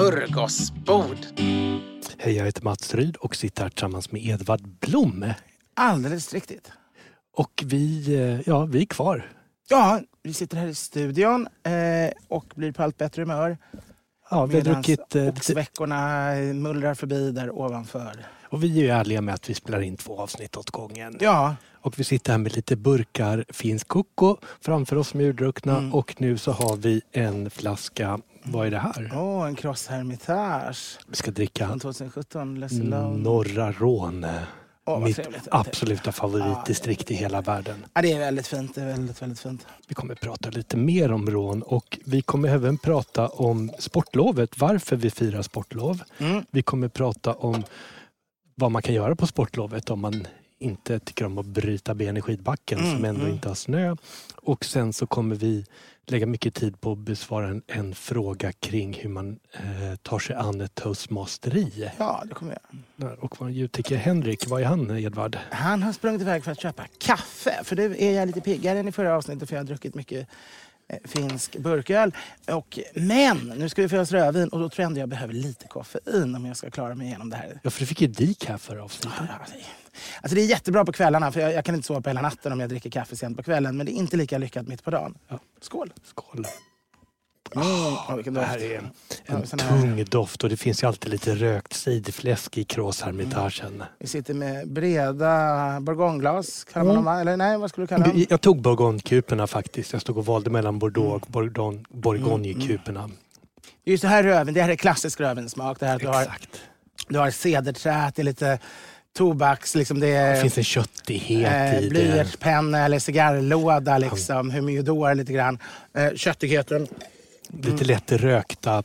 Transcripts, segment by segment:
smörgåsbord. Hej, jag heter Mats Ryd och sitter här tillsammans med Edvard Blom. Alldeles riktigt. Och vi, eh, ja, vi är kvar. Ja, vi sitter här i studion eh, och blir på allt bättre humör. Ja, vi har druckit... eh, oxveckorna mullrar förbi där ovanför. Och vi är ju ärliga med att vi spelar in två avsnitt åt gången. Ja, Och vi sitter här med lite burkar finsk koko framför oss som är urdruckna. Mm. Och nu så har vi en flaska, vad är det här? åh, en Cross Hermitage Vi ska dricka från 2017. Les Alone. Norra Råne. Vad Mitt trevligt. absoluta favoritdistrikt i hela världen. Ja, det är väldigt fint. Det är väldigt, väldigt fint. Vi kommer prata lite mer om rån och vi kommer även prata om sportlovet, varför vi firar sportlov. Mm. Vi kommer prata om vad man kan göra på sportlovet om man inte tycker om att bryta ben i skidbacken Mm, som ändå mm. inte har snö. Och sen så kommer vi lägga mycket tid på att besvara en, en fråga kring hur man eh, tar sig an ett toastmasteri. Ja, det kommer jag. Och vår ljudtekniker Henrik, vad är han Edvard? Han har sprungit iväg för att köpa kaffe. För nu är jag lite piggare än i förra avsnittet för jag har druckit mycket finsk burköl. Och, men nu ska vi få oss rödvin och då tror jag ändå jag behöver lite koffein om jag ska klara mig igenom det här. Ja, för du fick ju dik här förra avsnittet. Alltså det är jättebra på kvällarna för jag, jag kan inte sova på hela natten om jag dricker kaffe sent på kvällen. Men det är inte lika lyckat mitt på dagen. Ja. Skål! Skål! Mm, oh, vilken Det här är Ja, en sån här- tung doft och det finns ju alltid lite rökt sidfläsk i Kråshermitagen. Vi sitter med breda bourgogneglas. Kallar man dem, va? Eller nej, vad skulle du kalla dem? Jag tog bourgognekuporna faktiskt. Jag stod och valde mellan Bordeaux och Bourgogne- bourgognekuporna. Det är ju så här rödvin, det här är klassisk rödvinssmak. Det här att du har, Exakt. du har cederträt, det är lite tobaks, liksom det är Det finns en köttighet eh, i det. blyertspenna eller cigarrlåda, liksom, humidor lite grann. Eh, köttigheten. Lite lätt rökta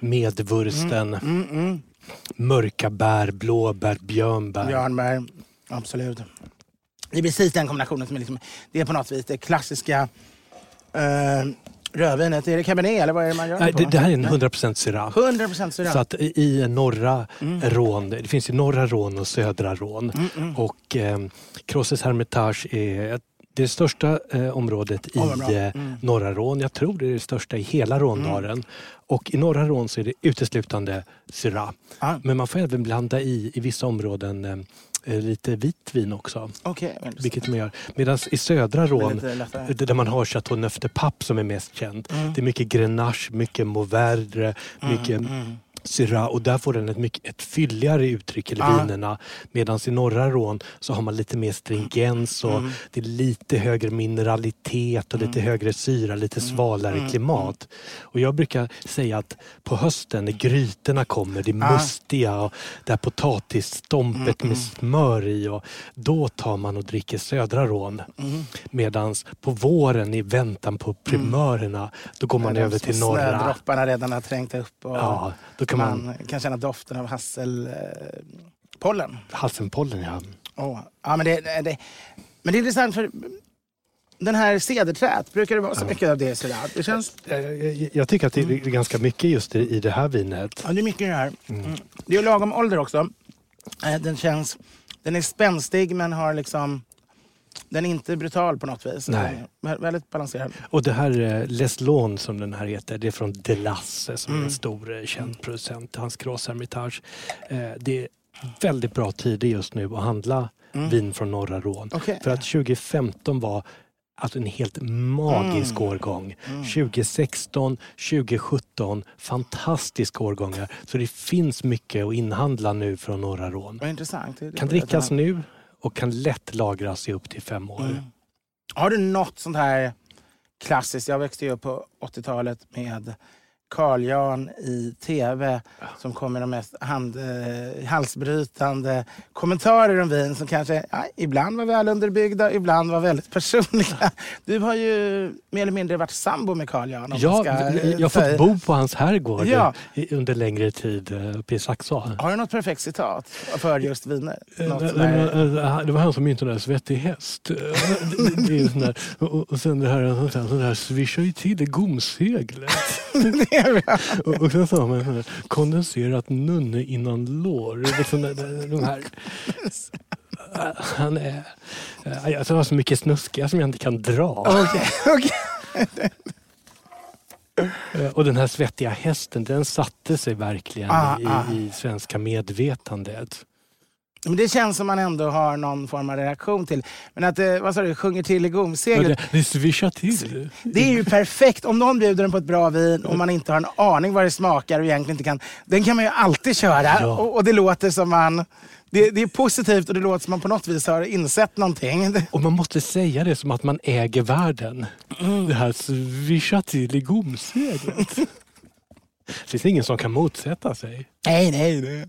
medvursten. Mm, mm. Mörka bär, blåbär, björnbär. Björnbär, absolut. Det är precis den kombinationen som är, liksom, det är på något vis det klassiska eh, rödvinet. Är det cabernet eller vad är det man gör Nej, det, det här är en 100% Syrah. 100 procent Så att i norra rån, det finns ju norra rån och södra rån. Mm, Och eh, Crosses Hermitage är det största eh, området i eh, norra rån. Jag tror det är det största i hela Råndalen. Mm. Och i norra rån så är det uteslutande Syrah. Ja. Men man får även blanda i, i vissa områden eh, eh, lite vitt vin också. Okej, Vilket man gör. Medan i södra rån, där man har Chateau Neuf de Pape som är mest känd. Mm. Det är mycket Grenache, mycket Mauverdre, mycket Syrah och där får den ett, mycket, ett fylligare uttryck i Ja. vinerna. Medan i norra Rån så har man lite mer stringens och Mm. det är lite högre mineralitet och lite högre syra, lite Mm. svalare klimat. Och jag brukar säga att på hösten när grytorna kommer, det Ja. mustiga och det här potatisstompet Mm, med smör i och då tar man och dricker södra Rån. Mm. Medans på våren i väntan på primörerna då går man över till norra. Snödropparna redan har trängt upp och Ja, då man, man kan känna doften av hasselpollen. Hasselpollen ja. Oh. Ja, men, det, det, men det är intressant för den här cederträet, brukar det vara så mycket av det? Sådär? Det känns... Jag, jag, jag tycker att det är ganska mycket just i, i det här vinet. Ja, det är mycket i det här. Mm. Det är lagom ålder också. Eh, Den känns... Den är spänstig men har liksom... Den är inte brutal på något vis. Nej. Är väldigt balanserad. Och det här eh, Les Lons som den här heter, det är från Delasse som är Mm. en stor eh, känd producent, hans Gros Hermitage. Eh, Det är väldigt bra tider just nu att handla vin från norra Rån. Mm. Okej. För att 2015 var alltså en helt magisk Mm. årgång. 2016, 2017, fantastiska årgångar. Så det finns mycket att inhandla nu från norra Rån. Intressant. Det- Kan drickas nu och kan lätt lagras i upp till fem år. Mm. Har du något sånt här klassiskt? Jag växte ju upp på 80-talet med Carl Jan i tv som kom med de mest hand, eh, halsbrytande kommentarer om vin som kanske ja, ibland var väl underbyggda, ibland var väldigt personliga. Du har ju mer eller mindre varit sambo med Carl Jan. om Ja, jag har fått bo på hans herrgård Ja. under längre tid eh, uppe i Saxå. Har du något perfekt citat för just viner? Eh, eh, Det var han som myntade där svettig häst. Det- det sån Och och sen det här, sånt där, sånt där svischar ju till gomseglet. Det bra. Och, och sen sa man kondenserat nunne innan lår. Där- De här. Han är... eh, Jag har så mycket snuskiga som jag inte kan dra. Okej, okej. Eh, Och den här svettiga hästen den satte sig verkligen Ah, i, ah. i svenska medvetandet. Men det känns som man ändå har någon form av reaktion till. Men att det, vad sa du, sjunger till i gomseglet. det, det svischar till. Det är ju perfekt. Om någon bjuder en på ett bra vin och man inte har en aning vad det smakar och egentligen inte kan. Den kan man ju alltid köra. Ja. Och, och det låter som man... Det, det är positivt och det låter som man på något vis har insett någonting. Och man måste säga det som att man äger världen. Det här svischar till i gomseglet. Det finns ingen som kan motsätta sig. Nej, nej. nej.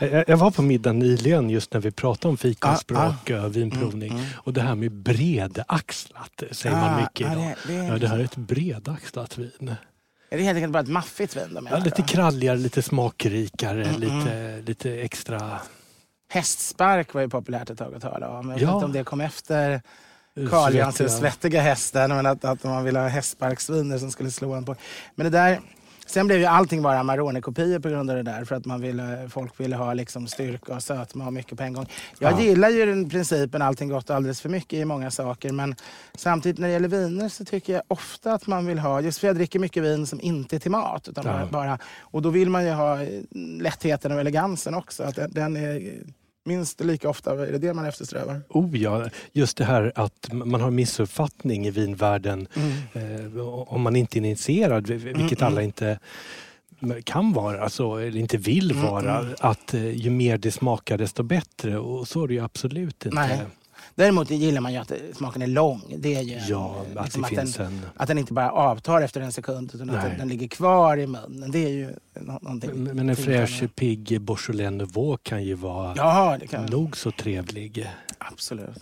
Jag, jag var på middag nyligen just när vi pratade om fikonspråk Ah, och vinprovning. Och det här med bredaxlat säger man Ah, mycket ah, idag. det- det är ja, det här är ett bredaxlat vin. Är det helt enkelt bara ett maffigt vin Ja, lite kralligare, lite smakrikare, Mm, lite, lite extra Hästspark var ju populärt ett tag att tala om. Jag vet Ja. inte om det kom efter Carl Jans svettiga. svettiga hästen. Men att, att man ville ha hästsparksviner som skulle slå en på. Men det där, sen blev ju allting bara Amarone-kopior på grund av det där. För att man ville, folk ville ha liksom styrka och sötma och mycket på en gång. Jag Ja. gillar ju den principen allting gott och alldeles för mycket i många saker. Men samtidigt när det gäller viner så tycker jag ofta att man vill ha, just för jag dricker mycket vin som inte är till mat. Utan Ja. bara, och då vill man ju ha lättheten och elegansen också. Att den, den är minst lika ofta är det det man eftersträvar. Oh ja, just det här att man har missuppfattning i vinvärlden Mm. eh, om man inte är initierad, vilket alla inte kan vara, alltså, eller inte vill Mm, vara, att eh, ju mer det smakar desto bättre. Och så är det ju absolut inte. Nej. Däremot gillar man ju att det- smaken är lång. Det är ju Ja, att liksom det att, den, en... att den inte bara avtar efter en sekund utan att Nej. den, den ligger kvar i munnen. Det är ju någonting. Men en fint fräsch, pigg Beaujolais Nouveau kan ju vara Ja, kan nog så trevlig. Absolut.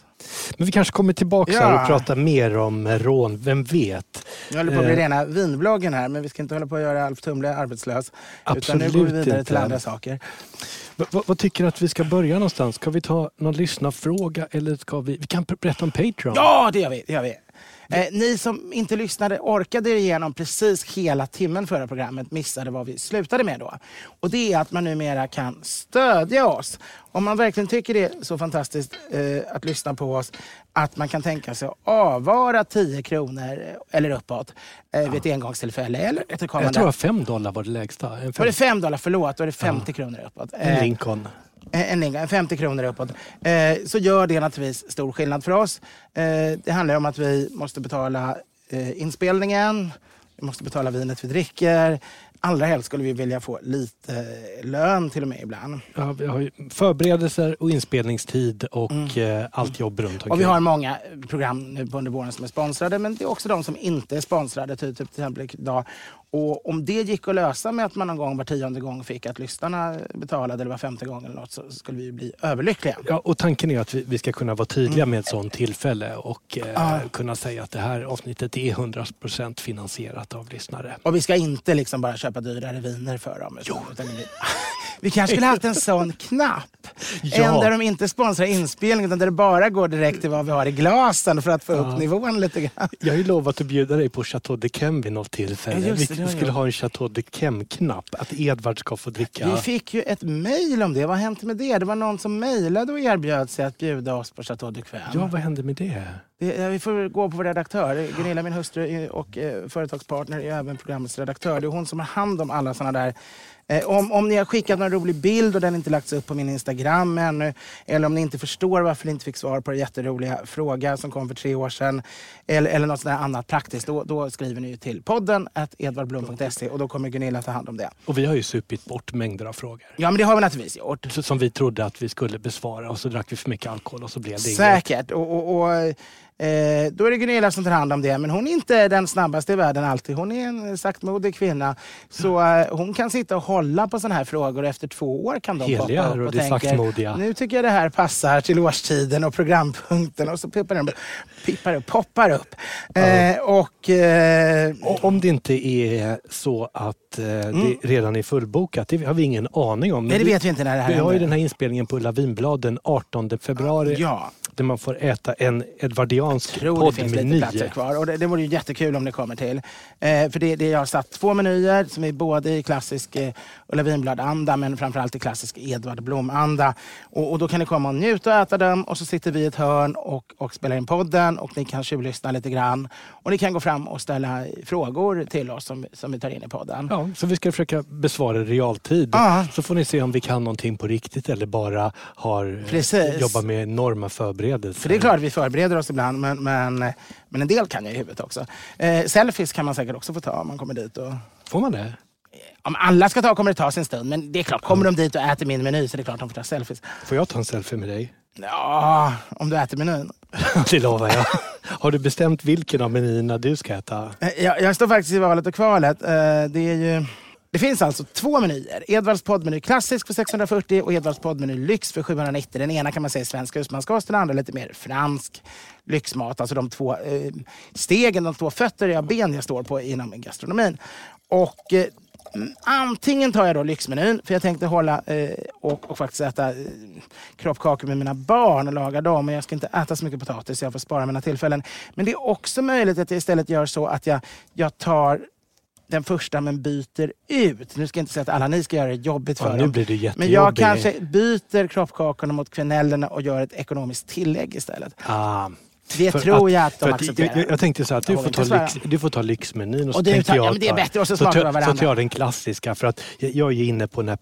Men vi kanske kommer tillbaka Ja. och pratar mer om rån, vem vet? Nu håller på att bli Eh. rena vinbloggen här men vi ska inte hålla på att göra Alf Tumle arbetslös. utan nu Absolut går vi vidare inte. till andra saker. Va- vad tycker du att vi ska börja någonstans? Ska vi ta någon lyssnarfråga eller ska vi... Vi kan berätta om Patreon. Ja, det gör vi. Det gör vi. Eh, ni som inte lyssnade orkade igenom precis hela timmen förra programmet missade vad vi slutade med då. Och det är att man numera kan stödja oss. Om man verkligen tycker det är så fantastiskt eh, att lyssna på oss att man kan tänka sig att avvara 10 kronor eh, eller uppåt eh, vid ett engångstillfälle eller ett Jag tror att fem dollar var det lägsta. En, Var det 5 dollar? Förlåt, då är det 50 kronor uppåt. en Eh, Lincoln. En Lincoln, 50 kronor uppåt, eh, så gör det naturligtvis stor skillnad för oss. Eh, det handlar om att vi måste betala eh, inspelningen, vi måste betala vinet vi dricker, allra helst skulle vi vilja få lite lön till och med ibland. Ja, vi har ju förberedelser och inspelningstid och eh, allt jobb runt omkring. Och vi har många program nu under våren som är sponsrade men det är också de som inte är sponsrade. Typ, typ till exempel idag. Och om det gick att lösa med att man någon gång var tionde gång fick att lyssnarna betalade eller var femte gång eller något så skulle vi bli överlyckliga. Ja, och tanken är att vi, vi ska kunna vara tydliga med ett sådant tillfälle och eh, Ja. kunna säga att det här avsnittet är 100% finansierat av lyssnare. Och vi ska inte liksom bara köpa dyrare viner för dem. Utan, utan vi, vi kanske skulle haft en sån knapp. Ja. En där de inte sponsrar inspelningen utan där det bara går direkt till vad vi har i glasen för att få upp nivån lite grann. Jag har ju lovat att bjuda dig på Chateau de Chem vid något tillfälle. Ja, det, vi skulle ha en Chateau de Chem-knapp. Att Edvard ska få dricka. Vi fick ju ett mejl om det. Vad hänt med det? Det var någon som mejlade och erbjöd sig att bjuda oss på Chateau de Quem. Ja, vad hände med det? Det, ja, vi får gå på vår redaktör. Gunilla, min hustru och eh, företagspartner, är även programmets redaktör. Det är hon som har hand om alla såna där Eh, om, om ni har skickat någon rolig bild och den inte lagts upp på min Instagram ännu, eller om ni inte förstår varför ni inte fick svar på den jätteroliga fråga som kom för tre år sedan, eller, eller något sånt annat praktiskt, då, då skriver ni ju till podden at edvardblom.se och då kommer Gunilla ta hand om det. Och vi har ju supit bort mängder av frågor. Ja, men det har vi naturligtvis gjort. Som vi trodde att vi skulle besvara och så drack vi för mycket alkohol och så blev det inget. Säkert. Och, och, och, eh, då är det Gunilla som tar hand om det. Men hon är inte den snabbaste i världen alltid. Hon är en saktmodig kvinna. Så eh, hon kan sitta och hålla på sådana här frågor. Efter två år kan de Heliga poppa upp och och saktmodiga. nu tycker jag det här passar till årstiden och programpunkten. Och så pippar den pippar upp, poppar upp. Eh, och, eh, Och om det inte är så att eh, det redan är fullbokat, det har vi ingen aning om. Mm. nej, det vet vi inte när det här Vi har ju den här inspelningen på Lavinblad den 18 februari Ja. Där man får äta en edvardiansk tror det finns lite poddmeny. platser kvar. Och det, det vore ju jättekul om det kommer till. Eh, för det, det jag har satt två menyer som är både i klassisk eh, Ulla Vinblad-anda men framförallt i klassisk Edvard Blom-anda. Och, och då kan ni komma och njuta och äta dem och så sitter vi i ett hörn och, och spelar in podden och ni kan tjuvlyssna lite grann. Och ni kan gå fram och ställa frågor till oss som, som vi tar in i podden. Ja, så vi ska försöka besvara i realtid. Ja. Så får ni se om vi kan någonting på riktigt eller bara har eh, Precis. jobbat med enorma förberedelser. För det är klart att vi förbereder oss ibland men, men, men en del kan jag i huvudet också. Eh, selfies kan man säkert också få ta om man kommer dit. Och, Får man det? Om alla ska ta kommer det ta sin stund. Men det är klart, kommer de dit och äter min meny så är det klart de får ta selfies. Får jag ta en selfie med dig? Ja, om du äter menyn. det lovar jag. Har du bestämt vilken av menyerna du ska äta? Eh, Jag, jag står faktiskt i valet och kvalet. Eh, Det, är ju, det finns alltså två menyer. Edvards poddmeny klassisk för 640 och Edvards poddmeny lyx för 790. Den ena kan man säga är svensk husmanskost, den andra lite mer fransk lyxmat. Alltså de två eh, stegen, de två fötter jag ben jag står på inom gastronomin. Och eh, Antingen tar jag då lyxmenyn, för jag tänkte hålla eh, och, och faktiskt äta eh, kroppkakor med mina barn och laga dem. Men jag ska inte äta så mycket potatis, så jag får spara mina tillfällen. Men det är också möjligt att jag istället gör så att jag, jag tar den första men byter ut. Nu ska jag inte säga att alla ni ska göra det jobbigt för Ja, nu dem. blir det jättejobbigt. Men jag kanske byter kroppkakorna mot kvenellerna och gör ett ekonomiskt tillägg istället. Ah, Det för tror jag att de accepterar. jag, jag tänkte så att du Jag får, ta lyx, du får ta lyxmenyn och så Och du tänkte jag ja, men det är bättre, och så så vi Så tar jag den klassiska för att jag, jag är inne på den här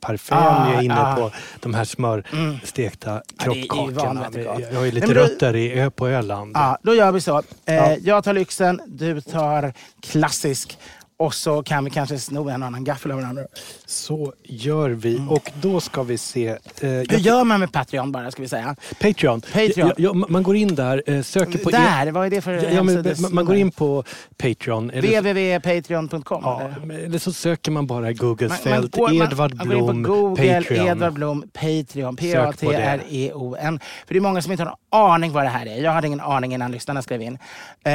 parfait, Ah, jag är inne ah. på de här smörstekta Ja, ju kroppkakorna. gott. jag, jag har ju lite då- rötter i, Ö- på Öland. Ja, då gör vi så. Eh, Ja. Jag tar lyxen, du tar klassisk. Och så kan vi kanske sno en annan gaffel av varandra. Så gör vi och då ska vi se. Eh, Hur gör man med Patreon bara, ska vi säga? Patreon. Patreon. Ja, ja, man går in där, eh, söker på... Där, vad är det för Ja, ja, men, man, man går in på Patreon. Www.patreon.com ja, eller? eller så söker man bara i Googles Man, fält går- man- Edvard man går in Blom på Google, Patreon. Edvard Blom, Patreon. P-A-T-R-E-O-N. För det är många som inte har någon aning vad det här är. Jag hade ingen aning innan lyssnarna skrev in. Eh,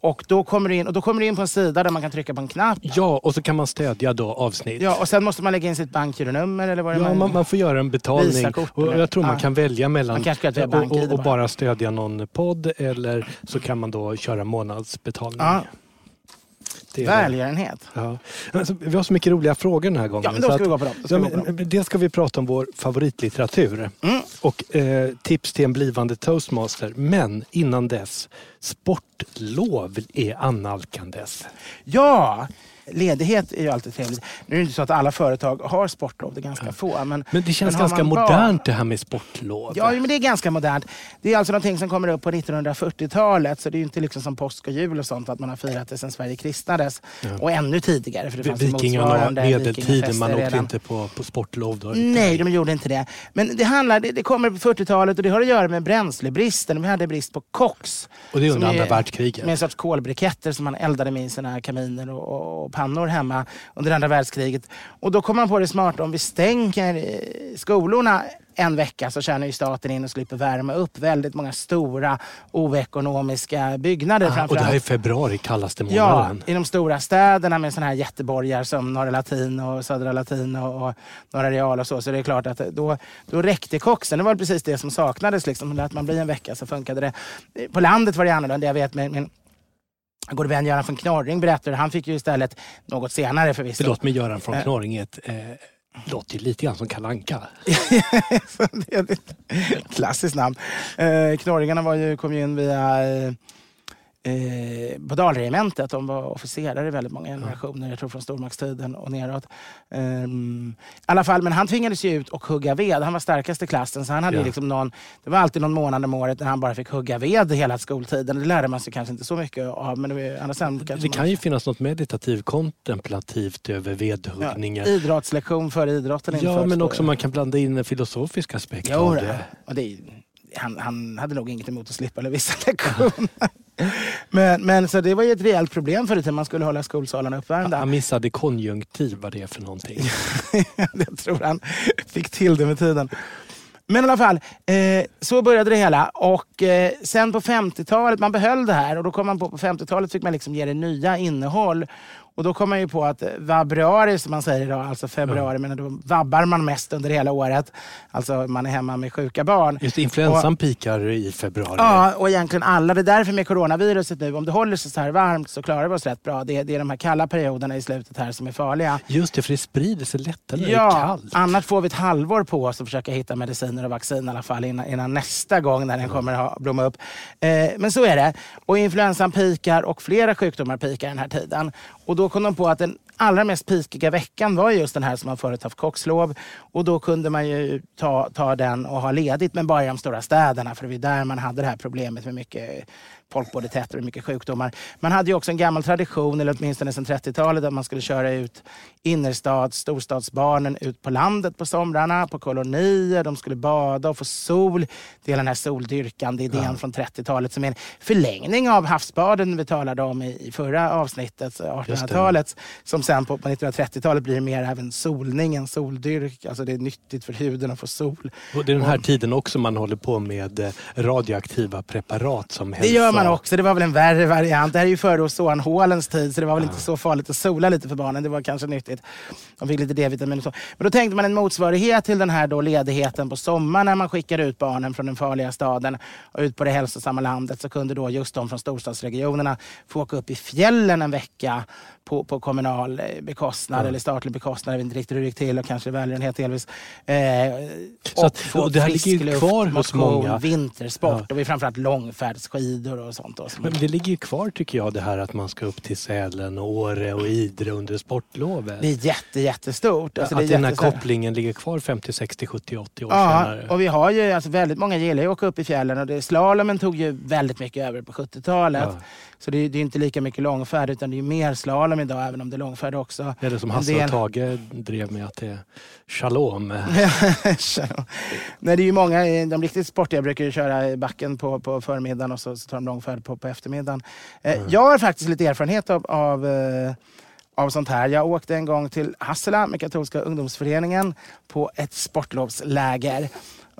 och, då kommer du in, och då kommer du in på en sida där man kan trycka på en knapp. Ja, och så kan man stödja då avsnitt. Ja, och sen måste man lägga in sitt bankgironummer eller vad det Ja, man, man får göra en betalning. Och jag tror man kan välja mellan ska och, och, bara stödja någon podd eller så kan man då köra månadsbetalning. Ja, Det är- välgörenhet. Ja. Alltså, vi har så mycket roliga frågor den här gången. Ja, men då ska vi gå på dem. Ska Ja, men, dels ska vi prata om vår favoritlitteratur Mm. och eh, tips till en blivande toastmaster. Men innan dess, sportlov är annalkandes. Ja, ledighet är ju alltid trevligt. Nu är det inte så att alla företag har sportlov, det är ganska få. Men, Men det känns men ganska modernt det här med sportlov. Ja, men det är ganska modernt. Det är alltså någonting som kommer upp på 1940-talet. Så det är ju inte liksom som påsk och jul och sånt att man har firat det sedan Sverige kristnades. Och ännu tidigare för det fanns Vikingarna medeltiden, man åkte redan. inte på, på sportlov då. Nej, de gjorde inte det. Men det, handlar, det, det kommer på 40-talet och det har att göra med bränslebristen. Vi hade brist på koks. Och det är under andra världskriget. Med en sorts kolbriketter som man eldade med i sina kaminer och, och, pannor hemma under andra världskriget. Och då kom man på det smarta, om vi stänger eh, skolorna en vecka så tjänar ju staten in och slipper värma upp väldigt många stora oekonomiska byggnader. Ah, och det här är februari, kallaste Ja, månaden. i de stora städerna med såna här jätteborgar som Norra Latin och Södra Latin och, och Norra Real och så. Så det är klart att då, då räckte koxen. Det var precis det som saknades. Liksom. Lät man bli en vecka så funkade det. På landet var det annorlunda. Jag vet min, min gode vän Göran von Knorring berättade. Han fick ju istället något senare förvisso. Förlåt, men Göran från Eh. Knorring är ett, eh, låter ju lite grann som Kalanka. Klassiskt namn. Eh, knorringarna var ju, kom ju in via eh, på Dalregementet. De var officerare i väldigt många generationer, jag tror från stormaktstiden och neråt. Ehm, I alla fall, men han tvingades ju ut och hugga ved. Han var starkast i klassen så han hade Ja. liksom någon, det var alltid någon månad om året när han bara fick hugga ved hela skoltiden. Det lärde man sig kanske inte så mycket av. Men det var, kanske Det man- kan ju finnas något meditativt kontemplativt över vedhuggningar. Idrottslektion för idrotten Ja, men också man kan blanda in en filosofisk aspekt Jo, av det. det. Han, han hade nog inget emot att slippa vissa lektioner. men, men så det var ju ett rejält problem för det man skulle hålla skolsalarna uppvärmda. Han missade konjunktiv, vad det är för någonting. jag tror han fick till det med tiden. Men i alla fall, eh, så började det hela. Och eh, sen på 50-talet, man behöll det här och då kom man på på 50-talet fick man liksom ge det nya innehåll. Och då kom man ju på att eh, vabruari som man säger idag, alltså februari, men då vabbar man mest under hela året. Alltså man är hemma med sjuka barn. Just influensan pikar i februari. Ja, och egentligen alla. Det är därför med coronaviruset nu, om det håller sig så här varmt så klarar vi oss rätt bra. Det är, det är de här kalla perioderna i slutet här som är farliga. Just det, för det sprider sig lättare när det är Ja, kallt. annars får vi ett halvår på oss att försöka hitta mediciner och vaccin i alla fall innan, innan nästa gång när den kommer att blomma upp. Eh, men så är det. Och influensan pikar och flera sjukdomar pikar den här tiden. Och då kom de på att den allra mest pikiga veckan var just den här som man förut haft kockslov. Och då kunde man ju ta, ta den och ha ledigt, men bara i de stora städerna. För det var där man hade det här problemet med mycket folk både tätt och mycket sjukdomar. Man hade ju också en gammal tradition, eller åtminstone sedan 30-talet, att man skulle köra ut innerstads, storstadsbarnen ut på landet på somrarna, på kolonier. De skulle bada och få sol. Det är den här soldyrkande idén från 30-talet som är en förlängning av havsbaden vi talade om i, förra avsnittet, 1800-talet. Som sen på, på 1930-talet blir mer även solning än soldyrk. Alltså det är nyttigt för huden att få sol. Och det är den här tiden också man håller på med eh, radioaktiva preparat som Det hälsa. gör man också. Det var väl en värre variant. Det här är ju före ozonhålens tid så det var väl inte så farligt att sola lite för barnen. Det var kanske nyttigt. De fick lite D-vitamin och så. Men då tänkte man en motsvarighet till den här då ledigheten på sommaren när man skickar ut barnen från den farliga staden och ut på det hälsosamma landet så kunde då just de från storstadsregionerna få åka upp i fjällen en vecka på, på kommunal eh, bekostnad eller statlig bekostnad. Jag vet inte riktigt hur det gick till och kanske välgörenhet delvis. Eh, Så att- och och det här ligger ju kvar hos många. vintersport Ja. och vi framförallt långfärdsskidor och sånt. Då, som Men det ligger ju kvar tycker jag det här att man ska upp till Sälen, och Åre och Idre under sportlovet. Det är jätte, jättestort. Alltså, att det är den här kopplingen ligger kvar 50, 60, 70, 80 år Ja, senare. och vi har ju, alltså, väldigt många gillar ju att åka upp i fjällen och det, slalomen tog ju väldigt mycket över på 70-talet. Ja. Så det är, det är inte lika mycket långfärd utan det är ju mer slalom idag även om det är långfärd också. Eller som En Hasse del- och Tage drev med att det är shalom. Nej, det är ju många, de riktigt sportiga brukar ju köra backen på, på förmiddagen och så, så tar de långfärd på, på eftermiddagen. Eh, Jag har faktiskt lite erfarenhet av, av, eh, av sånt här. Jag åkte en gång till Hassela med katolska ungdomsföreningen på ett sportlovsläger.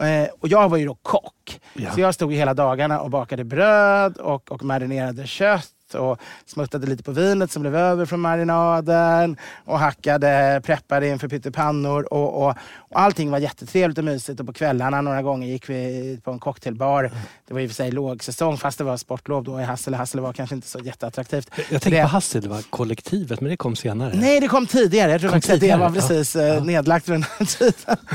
Eh, och jag var ju då kock. Ja. Så jag stod ju hela dagarna och bakade bröd och, och marinerade kött och smuttade lite på vinet som blev över från marinaden och hackade, preppade inför pyttipannor och, och, och allting var jättetrevligt och mysigt och på kvällarna några gånger gick vi på en cocktailbar. Det var i och för sig lågsäsong fast det var sportlov då i Hassela. Hassela var kanske inte så jätteattraktivt. Jag Så tänkte det- på Hasselva-kollektivet men det kom senare. Nej, det kom tidigare. Jag tror Kom att det var ja. precis eh, nedlagt vid den här tiden.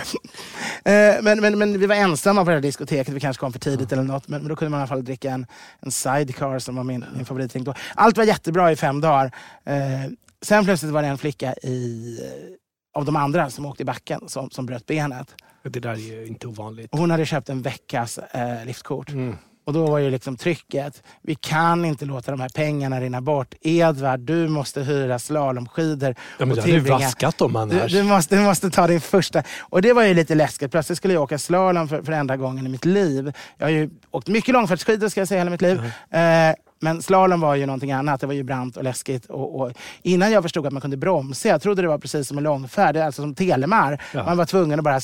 Eh, men, men, men vi var ensamma på det här diskoteket. Vi kanske kom för tidigt eller något. Men, men då kunde man i alla fall dricka en, en sidecar som var min, min favoritdrink då. Allt var jättebra i fem dagar. Eh, sen plötsligt var det en flicka i, eh, av de andra som åkte i backen som, som bröt benet. Det där är ju inte ovanligt. Och hon hade köpt en veckas eh, liftkort. Mm. Och då var ju liksom trycket, vi kan inte låta de här pengarna rinna bort. Edvard, du måste hyra slalomskidor. Ja, men och du hade vaskat dem du, annars. du, måste, du måste ta din första. Och det var ju lite läskigt. Plötsligt skulle jag åka slalom för, för enda gången i mitt liv. Jag har ju åkt mycket långfärdsskidor ska jag säga hela mitt liv. Eh, men slalom var ju någonting annat. Det var ju brant och läskigt. Och, och innan jag förstod att man kunde bromsa, jag trodde det var precis som en långfärd, alltså som Telemar. Ja. Man var tvungen att bara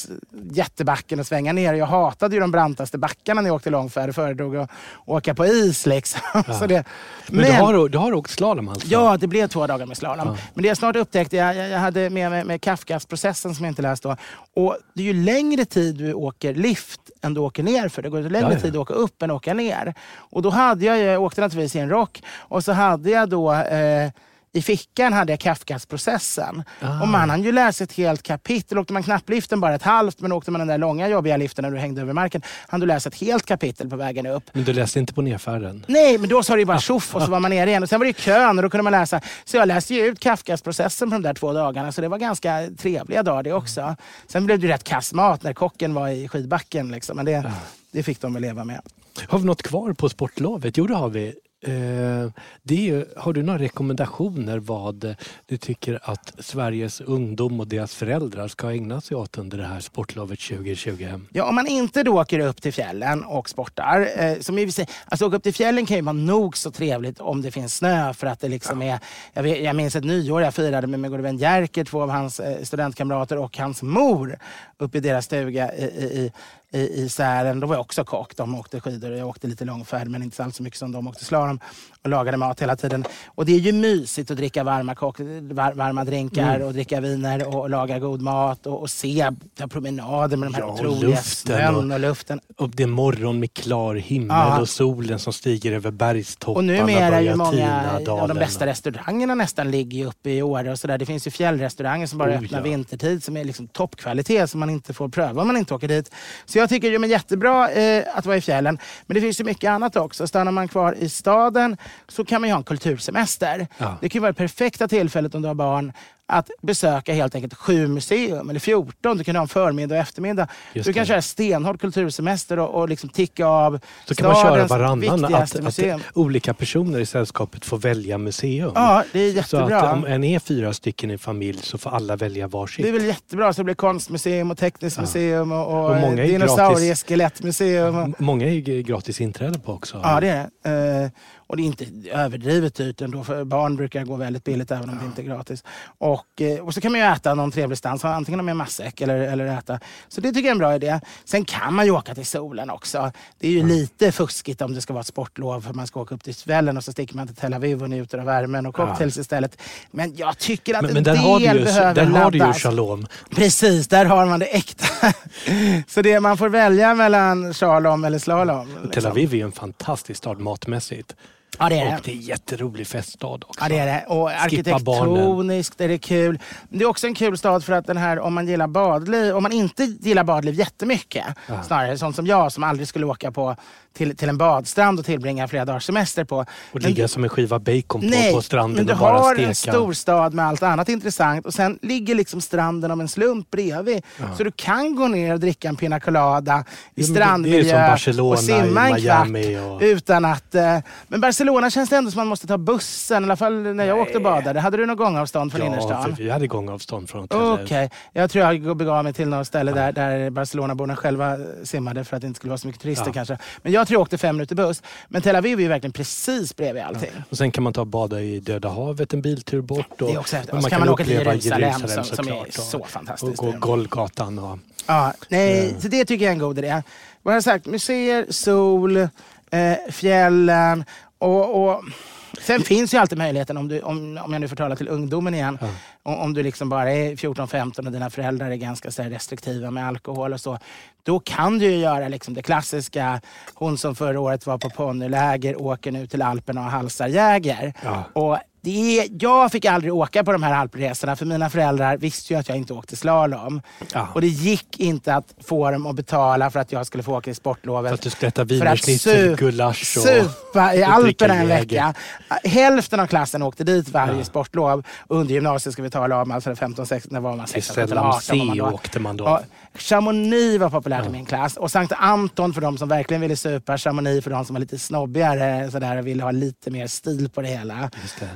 jättebacken och svänga ner. Jag hatade ju de brantaste backarna när jag åkte långfärd och föredrog att åka på is. Liksom. Så det, men du har, du har åkt slalom alltså? Ja, det blev två dagar med slalom. Men det jag snart upptäckte, jag, jag jag hade med mig med Kafkas-processen som jag inte läst då. Och det är ju längre tid du åker lift än du åker ner för. Det går längre Ja, ja. tid att åka upp än att åka ner. Och då hade jag, jag åkte naturligtvis i en rock och så hade jag då eh, i fickan hade jag Kafkas-processen. Ah. Och man hann ju läsa ett helt kapitel. Åkte man knappliften bara ett halvt, men åkte man den där långa jobbiga liften när du hängde över marken, hann du läsa ett helt kapitel på vägen upp. Men du läste inte på nedfärden? Nej, men då sa det ju bara tjoff och så var man nere igen. Och sen var det ju kön och då kunde man läsa. Så jag läste ju ut Kafkas-processen på de där två dagarna. Så det var ganska trevliga dagar det också. Sen blev det ju rätt kass mat när kocken var i skidbacken. Liksom. Men det, det fick de väl leva med. Har vi något kvar på sportlovet? Jo, det har vi. Eh, det är, har du några rekommendationer vad du tycker att Sveriges ungdom och deras föräldrar ska ägna sig åt under det här sportlovet 2020? Ja, om man inte då åker upp till fjällen och sportar. Eh, som för sig, alltså åka upp till fjällen kan ju vara nog så trevligt om det finns snö. För att det liksom är, jag, vet, jag minns ett nyår jag firade med min gode vän Jerker, två av hans eh, studentkamrater och hans mor uppe i deras stuga i, i, i, i Sälen. Då var jag också kock. De åkte skidor och jag åkte lite långfärd men inte alls så mycket som de åkte slalom och lagade mat hela tiden. Och det är ju mysigt att dricka varma, kock, var, varma drinkar och dricka viner och, laga god mat och, och se ta promenader med de här Ja, och otroliga snön och- och luften. Och det är morgon med klar himmel Ja. och solen som stiger över bergstopparna Och numera är ju många av de bästa restaurangerna nästan ligger ju uppe i Åre och sådär. Det finns ju fjällrestauranger som bara Oh, öppnar ja. vintertid som är liksom toppkvalitet som man inte får pröva om man inte åker dit. Så jag tycker det är jättebra eh, att vara i fjällen. Men det finns ju mycket annat också. Stannar man kvar i staden så kan man ju ha en kultursemester. Ja. Det kan ju vara det perfekta tillfället om du har barn att besöka helt enkelt sju museum eller 14. Du kan ha en förmiddag och eftermiddag. Just du kan det. köra stenhård kultursemester och, och liksom ticka av Så kan man köra varannan, att, att museum. olika personer i sällskapet får välja museum. Ja, det är Så jättebra. att om en är fyra stycken i familj så får alla välja varsitt. Det är väl jättebra. Så det blir konstmuseum och tekniskt museum och, och, Och dinosaurieskelettmuseum. Och, Många är gratis inträde på också. ja, det är det. Eh, och det är inte överdrivet dyrt ändå. För barn brukar gå väldigt billigt även om det inte är gratis. Och, eh, och så kan man ju äta någon trevlig stans. Antingen med matsäck eller, eller äta. Så det tycker jag är en bra idé. Sen kan man ju åka till solen också. Det är ju lite fuskigt om det ska vara ett sportlov. För man ska åka upp till kvällen och så sticker man till Tel Aviv och njuter av värmen och cocktails istället. Men jag tycker att Men, en men där del har ju, behöver där har du ju shalom. Precis, där har man det äkta. Så det, man får välja mellan slalom eller slalom. Tel liksom. Aviv är ju en fantastisk stad matmässigt. Ja, det är Och det. är en jätterolig feststad också. Ja, det är det. Och arkitektoniskt är det kul. Det är också en kul stad för att den här, om man gillar badliv, om man inte gillar badliv jättemycket, snarare sånt som jag som aldrig skulle åka på till, till en badstrand och tillbringa flera dagars semester på. Och Men- ligga som en skiva bacon på, Nej, på stranden men du och bara har steka. en storstad med allt annat intressant och sen ligger liksom stranden om en slump bredvid. Så du kan gå ner och dricka en pina colada i Ja, är strandmiljö och simma en kvart och- utan att... Eh, men Barcelona känns det ändå som man måste ta bussen, i alla fall när jag åkte och badade. Hade du någon gångavstånd från Ja, innerstan? för vi hade gångavstånd från hotellet. Okej, jag tror jag begav mig till något ställe där, där Barcelonaborna själva simmade för att det inte skulle vara så mycket turister Ja. kanske. Men jag tror jag åkte fem minuter buss. Men Tel Aviv är ju verkligen precis bredvid allting. Och sen kan man ta och bada i Döda havet en biltur bort. Och, Det är också och så kan man åka till uppleva Jerusalem som- som är så fantastiskt. Och gå Golgatan och... Ja, nej, så det tycker jag är en god idé. Vad har jag sagt? Museer, sol, eh, fjällen och, och Sen finns ju alltid möjligheten, om, du, om, om jag nu får tala till ungdomen igen, om, om du liksom bara är 14-15 och dina föräldrar är ganska så restriktiva med alkohol och så. Då kan du ju göra liksom det klassiska, hon som förra året var på ponnyläger åker nu till Alperna och halsar Jäger. Ja. Och Det är, jag fick aldrig åka på de här alpresorna för mina föräldrar visste ju att jag inte åkte slalom. Ja. Och det gick inte att få dem att betala för att jag skulle få åka i sportlovet. För att du skulle äta wienerschnitzel, gulasch och... supa i och Alperna en vecka. Hälften av klassen åkte dit varje Ja. sportlov. Under gymnasiet ska vi tala om, alltså 15, 16, när var man Till 16, 17, Selam 18 var man då. åkte man då. Ja, Chamonix var populärt i min klass och Sankt Anton för de som verkligen ville supa. Chamonix för de som var lite snobbigare sådär, och ville ha lite mer stil på det hela.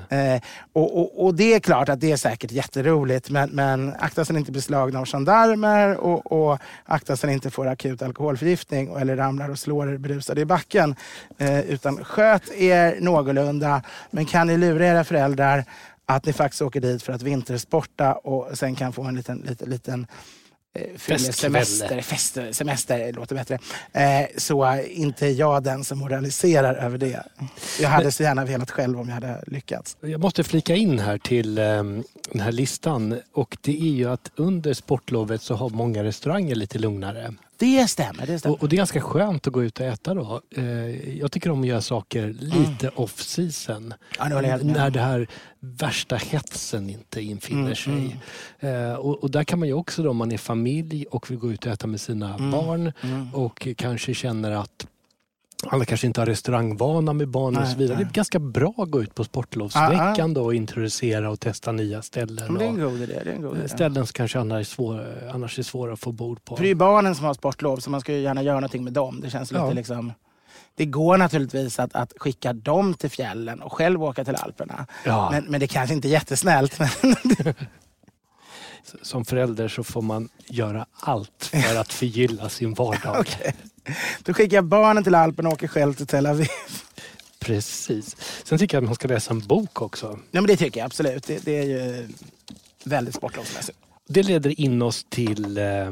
Det. Eh, och, och, och det är klart att det är säkert jätteroligt men, men akta så ni inte blir slagna av gendarmer och, och akta så ni inte får akut alkoholförgiftning eller ramlar och slår er berusade i backen. Eh, utan sköt er någorlunda men kan ni lura era föräldrar att ni faktiskt åker dit för att vintersporta och sen kan få en liten, liten, liten eh, semester, fest, semester låter bättre. Eh, så är inte jag den som moraliserar över det. Jag hade så gärna velat själv om jag hade lyckats. Jag måste flika in här till ehm, den här listan och det är ju att under sportlovet så har många restauranger lite lugnare. Det stämmer. Det stämmer. Och, och det är ganska skönt att gå ut och äta då. Eh, jag tycker om att göra saker lite off season. Ja, det helt. När det här värsta hetsen inte infinner Mm, sig. Eh, och, och där kan man ju också då om man är familj och vill gå ut och äta med sina Mm, barn och kanske känner att alla kanske inte har restaurangvana med barn och Nej, så vidare. nej. Det är ganska bra att gå ut på sportlovsveckan då och introducera och testa nya ställen. Det är en och god idé. Det är en god idé. ställen som kanske annars är, svår, annars är svåra att få bord på. För det är ju barnen som har sportlov så man ska ju gärna göra någonting med dem. Det känns lite Ja. liksom... Det går naturligtvis att, att skicka dem till fjällen och själv åka till Alperna. Ja. Men, men det kanske inte är jättesnällt. Som förälder så får man göra allt för att förgylla sin vardag. Okej. Då skickar jag barnen till Alperna och åker själv till Tel Aviv. Precis. Sen tycker jag att man ska läsa en bok också. Ja, men det tycker jag absolut. Det, det är ju väldigt sportlovsmässigt. Det leder in oss till eh,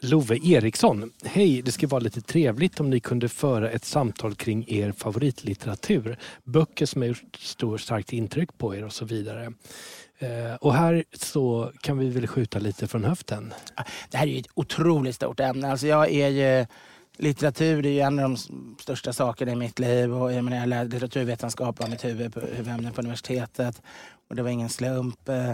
Love Eriksson. Hej, det skulle vara lite trevligt om ni kunde föra ett samtal kring er favoritlitteratur. Böcker som har gjort stor, starkt intryck på er och så vidare. Eh, och här så kan vi väl skjuta lite från höften. Ah, det här är ju ett otroligt stort ämne. Alltså jag är ju, litteratur är ju en av de största sakerna i mitt liv. Och jag, menar, jag lärde litteraturvetenskap var mitt huvud, huvudämne på universitetet. Och det var ingen slump. Eh,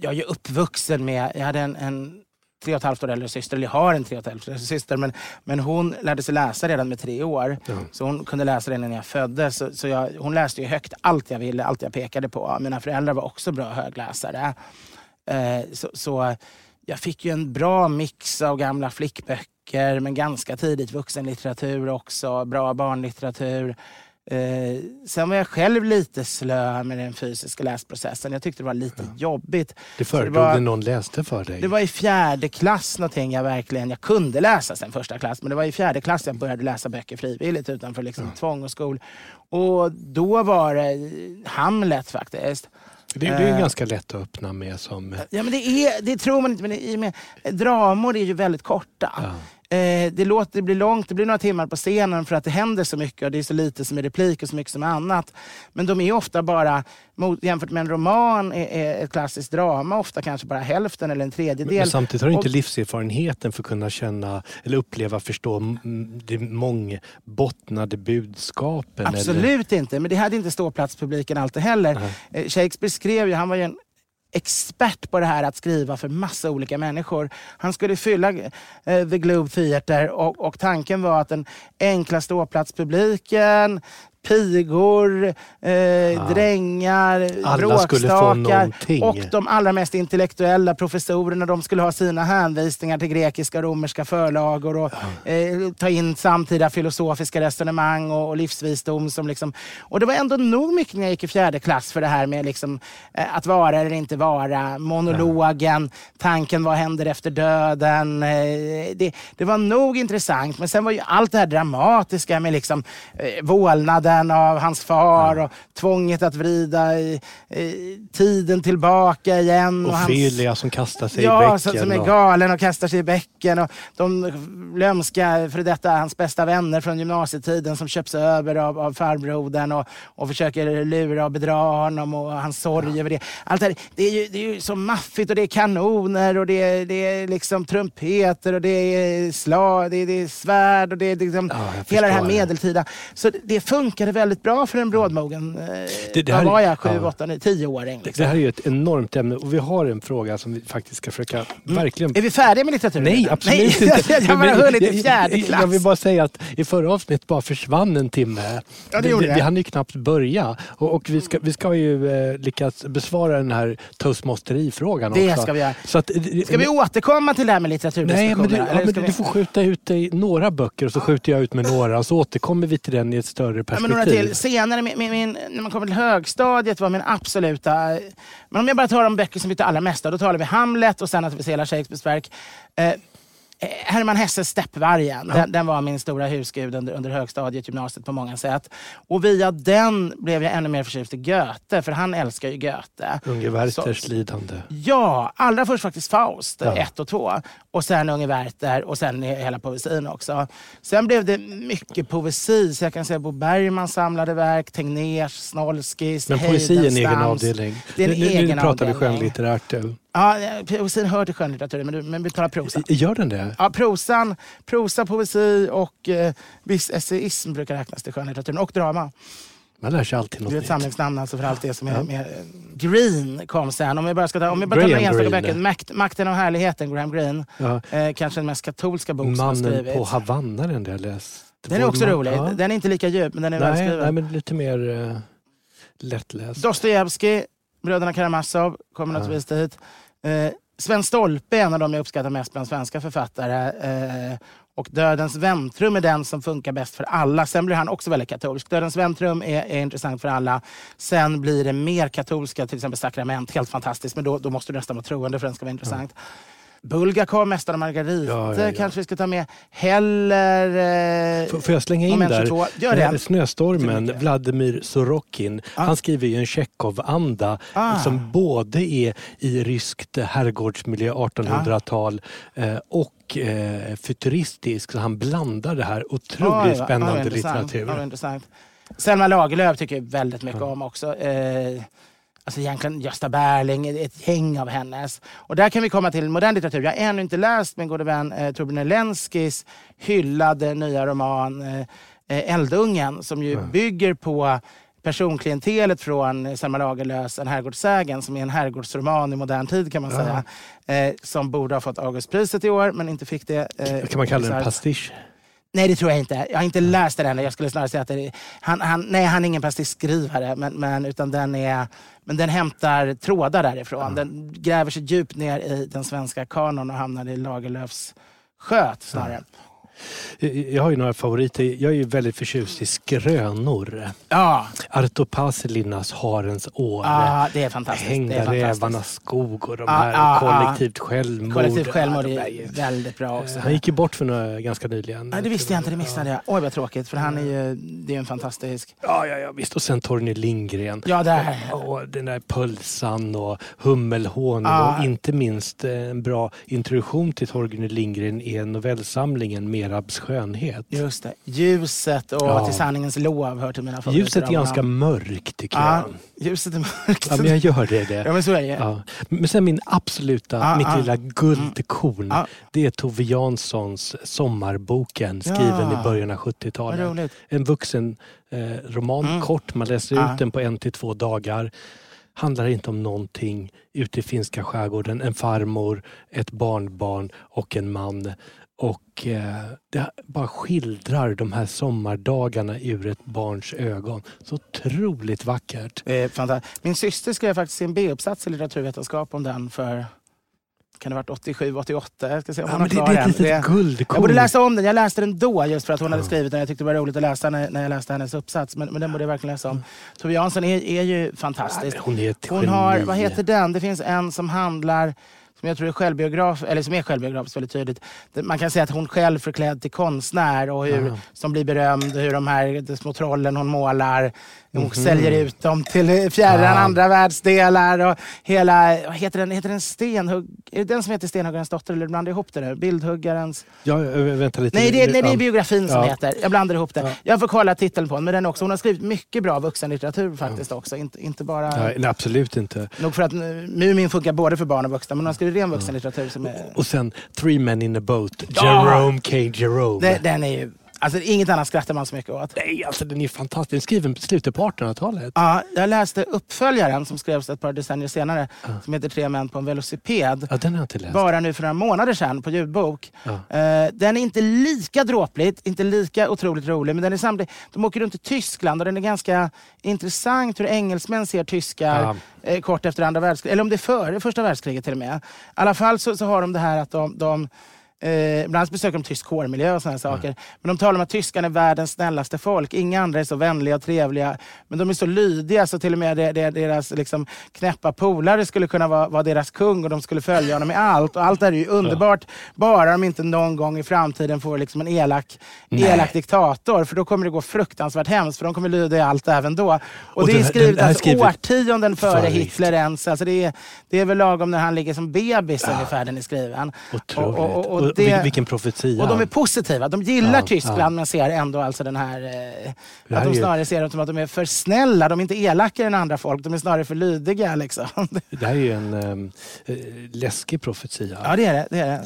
jag är ju uppvuxen med, jag hade en, en tre och ett halvt år äldre syster, eller jag har en tre och ett halvt år äldre syster, men, men hon lärde sig läsa redan med tre år. Ja. Så hon kunde läsa redan när jag föddes. Så, så jag, hon läste ju högt allt jag ville, allt jag pekade på. Mina föräldrar var också bra högläsare. Eh, så, så jag fick ju en bra mix av gamla flickböcker men ganska tidigt vuxenlitteratur också, bra barnlitteratur. Eh, sen var jag själv lite slö med den fysiska läsprocessen. Jag tyckte det var lite jobbigt. Det föredrog var- när någon läste för dig. det var i fjärde klass någonting jag verkligen, jag kunde läsa sen första klass, men det var i fjärde klass jag började läsa böcker frivilligt utanför liksom tvång och skol. Och då var det Hamlet faktiskt. det, det är ju eh, ganska lätt att öppna med som... Ja, men det, är, det tror man inte, men det, med, dramor är ju väldigt korta. Eh, det, låter, det blir långt, det blir några timmar på scenen för att det händer så mycket och det är så lite som är replik och så mycket som är annat. Men de är ofta bara, mot, jämfört med en roman, är, är ett klassiskt drama ofta kanske bara hälften eller en tredjedel. Men samtidigt har du inte Och- livserfarenheten för att kunna känna eller uppleva, förstå det mångbottnade budskapen. Eller, Absolut inte, men det hade inte ståplatspubliken alltid heller. Eh, Shakespeare skrev ju, han var ju en expert på det här att skriva för massa olika människor. Han skulle fylla eh, The Globe Theatre och, och tanken var att den enkla ståplatspubliken pigor, eh, drängar, Alla skulle få bråkstakar och de allra mest intellektuella professorerna de skulle ha sina hänvisningar till grekiska och romerska förlagor och eh, ta in samtida filosofiska resonemang och, och livsvisdom. Som liksom, och det var ändå nog mycket när jag gick i fjärde klass för det här med liksom, eh, att vara eller inte vara, monologen, tanken vad händer efter döden. Eh, det, det var nog intressant men sen var ju allt det här dramatiska med liksom, eh, vålnaden av hans far och tvånget att vrida i, i, tiden tillbaka igen. Och hans- Ophelia som kastar sig i Ja, bäcken. som, som är och- galen och kastar sig i bäcken. Och de lömska, för detta hans bästa vänner från gymnasietiden som köps över av, av farbrodern och, och försöker lura och bedra honom och hans sorg över det. Allt det, här, det, är ju, det är ju så maffigt och det är kanoner och det är, det är liksom trumpeter och det är slag, det är, det är svärd och det är liksom Ja, hela det här medeltida. Så det, det funkade väldigt bra för en brådmogen, eh, Det- det vad här- var jag, sju, ja. åtta, nio, tioåring. Liksom. Det här är ju ett enormt ämne och vi har en fråga som vi faktiskt ska försöka verkligen Är vi färdiga med litteraturen? Nej, absolut Nej, inte. jag har bara hunnit i jag- fjärde klass. Jag vill bara säga att i förra avsnittet bara försvann en timme. Ja, det gjorde vi, det. vi hann ju knappt börja. Och, och vi, ska, vi ska ju eh, lyckas besvara den här toastmasterifrågan Det också. ska vi göra. Så att, Ska vi återkomma till det här med Nej, litteraturdiskussionerna? men, du, ja, men vi- du får skjuta ut dig några böcker och så skjuter jag ut med några och så återkommer vi till den i ett större perspektiv. Men några till. Senare, min, min, när man kommer till högstadiet var min absoluta... Men om jag bara tar de böcker som vi tar allra mest då talar vi Hamlet och sen att vi ser hela Shakespeares verk. Eh, Herman Hesses Steppvargen, den, den var min stora husgud under, under högstadiet, gymnasiet på många sätt. Och via den blev jag ännu mer förtjust i Goethe, för han älskar ju Goethe. Unge Werthers Så- lidande. Ja, allra först faktiskt Faust, Ja. ett och två. Och sen Unge Werther och sen hela poesin också. Sen blev det mycket poesi, så jag kan säga Bo Bergmans samlade verk, Tegnérs, Snolskis, Men poesi är en egen avdelning. Det är en nu, egen nu pratar vi avdelning. skönlitterärt. Ja, poesin hör till skönlitteraturen, men, du- men vi talar prosa. Gör den det? Ja, prosan, prosa, poesi och eh, viss essayism brukar räknas till skönlitteraturen. Och drama. Man lär sig alltid något Det är ett samlingsnamn alltså för allt det som är Ja. mer... Green kom sen. Om jag bara ska ta, om jag bara tar några enstaka böcker. Makt, Makten och härligheten, Graham Greene. Ja. Eh, kanske den mest katolska bok som har Mannen skrivits. på Havanna, den där jag läst. Den är också man- rolig. Ja. Den är inte lika djup, men den är Nej, välskriven. nej, men lite mer uh, lättläst. Dostojevskij, Bröderna Karamazov kommer Ja. naturligtvis dit. Eh, Sven Stolpe är en av de jag uppskattar mest bland svenska författare. Eh, och Dödens väntrum är den som funkar bäst för alla. Sen blir han också väldigt katolsk. Dödens väntrum är, är intressant för alla. Sen blir det mer katolska, till exempel Sakrament. Helt fantastiskt, men då, då måste du nästan vara troende för att den ska vara intressant. Bulgakov, Mästaren Margarita Ja, ja, ja. kanske vi ska ta med. Heller... Eh, Får får jag slänga in där? 22. Gör det. Snöstormen. Vladimir Sorokin. Han skriver ju en Tjechov-anda Ah. som både är i ryskt herrgårdsmiljö 1800-tal eh, och eh, futuristisk. Så han blandar det här otroligt vad- spännande vad intressant. litteratur. Ja, vad intressant. Selma Lagerlöf tycker jag väldigt mycket om också. Eh, alltså egentligen Gösta Berling, ett gäng av hennes. Och där kan vi komma till modern litteratur. Jag har ännu inte läst min gode vän eh, Torbjörn Elenskis hyllade nya roman eh, eh, Eldungen som ju bygger på personklientelet från Selma Lagerlöfs En herrgårdssägen som är en herrgårdsroman i modern tid kan man säga. Eh, som borde ha fått Augustpriset i år men inte fick det. Eh, Kan man kalla det en så här- pastisch? Nej, det tror jag inte. Jag har inte läst den än. Jag skulle snarare säga att det är, han, han, nej, han är ingen pastiskskrivare, men, men, utan den, är, men den hämtar trådar därifrån. Den gräver sig djupt ner i den svenska kanon och hamnar i Lagerlöfs sköt snarare. Eh, Jag har ju några favoriter. Jag är ju väldigt förtjust i skrönor. Ja, Arto Paselinas Harens år. ja det är fantastiskt. det Hängda är fantastiskt. rävarnas skog och de här ja, kollektivt självmord. Kollektivt självmord Ja, är ju- väldigt bra också. Han gick ju bort för några, ganska nyligen. Nej, det visste jag inte, det missade jag. Oj vad tråkigt, för han är ju, det är en fantastisk... Ja, ja, ja visst. Och sen Torgny Lindgren. Ja, där. Och den där Pölsan och Hummelhonung Ja. och inte minst eh, en bra introduktion till Torgny Lindgren är novellsamlingen Merabs skönhet. Just det. Ljuset och Ja. Till sanningens lov hör till mina favoriter. Ljuset är ganska mörkt tycker Ja, jag. ljuset är mörkt. Ja, men jag gör det. det. Ja, men så är det. Ja. Men sen min absoluta, Ja, mitt ja. lilla guldkorn. Det är Tove Janssons Sommarboken skriven i början av Vad 70-talet. roligt. En vuxen eh, roman, Mm. kort, man läser ut den på en till två dagar. Handlar inte om någonting ute i finska skärgården. En farmor, ett barnbarn och en man. Och eh, det bara skildrar de här sommardagarna ur ett barns ögon. Så otroligt vackert. Fantastiskt. Min syster skrev faktiskt en B-uppsats i litteraturvetenskap om den för kan det ha varit 87, 88? Jag ska se om Ja, hon men har det, är ett litet guldkorn. Jag borde läsa om den. Jag läste den då just för att hon hade Ja. skrivit den. Jag tyckte det var roligt att läsa när, när jag läste hennes uppsats. Men, men den borde jag verkligen läsa om. Tove Jansson är, är ju fantastisk. Hon är ett Hon har, geni. vad heter den? Det finns en som handlar som jag tror är självbiograf, eller som är själbiografiskt väldigt tydligt. Man kan säga att hon själv förklädd till konstnär och hur, Ja. som blir berömd, hur de här de små trollen hon målar, hon Mhm. säljer ut dem till fjärran Ja. andra världsdelar och hela, vad heter den, heter den Stenhugg, är det den som heter Stenhuggarens dotter eller blandar ihop det nu? Bildhuggarens? Ja, ö, vänta lite. Nej, det är, nej, det är Ja. biografin som Ja. heter. Jag blandar ihop det. Ja. Jag får kolla titeln på den, men den också. Hon har skrivit mycket bra vuxenlitteratur faktiskt också. Inte, inte bara... Nej, absolut inte. Nog för att eh, Mumin funkar både för barn och vuxna, men hon har skrivit ren vuxenlitteratur som är... Och sen Three Men in a Boat, Ja! Jerome K. Jerome. Den, den är ju... Alltså inget annat skrattar man så mycket åt. Nej, alltså den är fantastisk. Den är skriven på slutet på 1800-talet. Ja, jag läste uppföljaren som skrevs ett par decennier senare som heter Tre män på en velociped. Ja, den har jag inte läst. Bara nu för några månader sedan på ljudbok. Ja. Eh, den är inte lika dråpligt, inte lika otroligt rolig, men den är samtidigt, de åker runt i Tyskland och den är ganska intressant hur engelsmän ser tyskar Ja. eh, kort efter andra världskriget, eller om det är före första världskriget till och med. I alla fall så, så har de det här att de, de Eh, ibland besöker de tysk kårmiljö och sådana saker. Men de talar om att tyskarna är världens snällaste folk. Inga andra är så vänliga och trevliga. Men de är så lydiga så till och med deras liksom, knäppa polare skulle kunna vara, vara deras kung och de skulle följa honom i allt. Och allt det här är ju underbart. Bara de inte någon gång i framtiden får liksom en elak, elak diktator. För då kommer det gå fruktansvärt hemskt. För de kommer lyda i allt även då. Och, Och det är skrivet den alltså, skrivet årtionden före före Hitler ens. Alltså det, är, det är väl lagom när han ligger som bebis ungefär den är skriven. Otroligt. Och- och- och Och det- vilken profetia. Och de är positiva. De gillar Ja, Tyskland ja. men ser ändå alltså den här... Eh, här att de är ju- snarare ser det som att de är för snälla. De är inte elakare än andra folk. De är snarare för lydiga. Liksom. Det här är ju en ehm, eh, läskig profetia. ja, det är det. det, är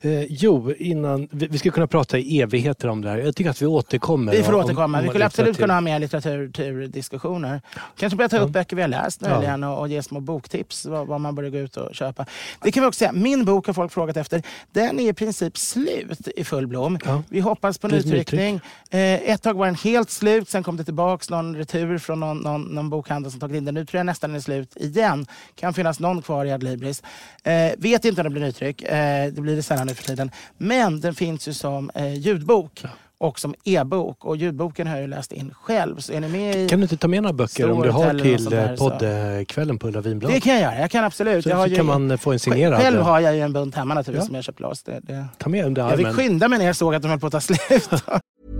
det. Eh, jo, innan, vi, vi skulle kunna prata i evigheter om det här. Jag tycker att vi återkommer. Vi får om- återkomma. om Vi skulle absolut kunna ha mer litteraturdiskussioner. Kanske börja ta upp böcker vi har läst Ja. möjligen och, och ge små boktips vad, vad man borde gå ut och köpa. Det kan vi också säga. Min bok har folk frågat efter. Den är princip slut i full blom. Ja. Vi hoppas på Blir det nytryckning. Eh, ett tag var den helt slut. Sen kom det tillbaks någon retur från någon, någon, någon bokhandel som tagit in den. Nu tror jag nästan den är slut igen. Kan finnas någon kvar i Adlibris. Eh, vet inte om det blir nytryck. Eh, det blir det sällan nu för tiden. Men den finns ju som eh, ljudbok. Och som e-bok. Och ljudboken har jag ju läst in själv. Så är ni med i... Kan du inte ta med några böcker om du har till eh, poddkvällen på Ulla Vinblad? Det kan jag göra. Jag kan absolut. så jag har så ju, kan man eh, få en signerad. Själv har jag ju en bunt hemma naturligtvis Ja. som jag köpt loss. Det, det. Ta med under Jag fick armen. skynda mig när jag såg att de höll på att ta slut.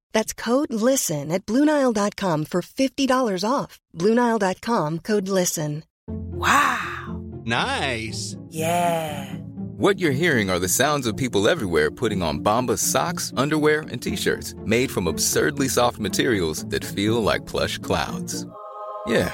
That's code LISTEN at BlueNile.com for $50 off. BlueNile.com code LISTEN. Wow! Nice. Yeah! What you're hearing are the sounds of people everywhere putting on Bombas socks, underwear, and t-shirts made from absurdly soft materials that feel like plush clouds. Yeah,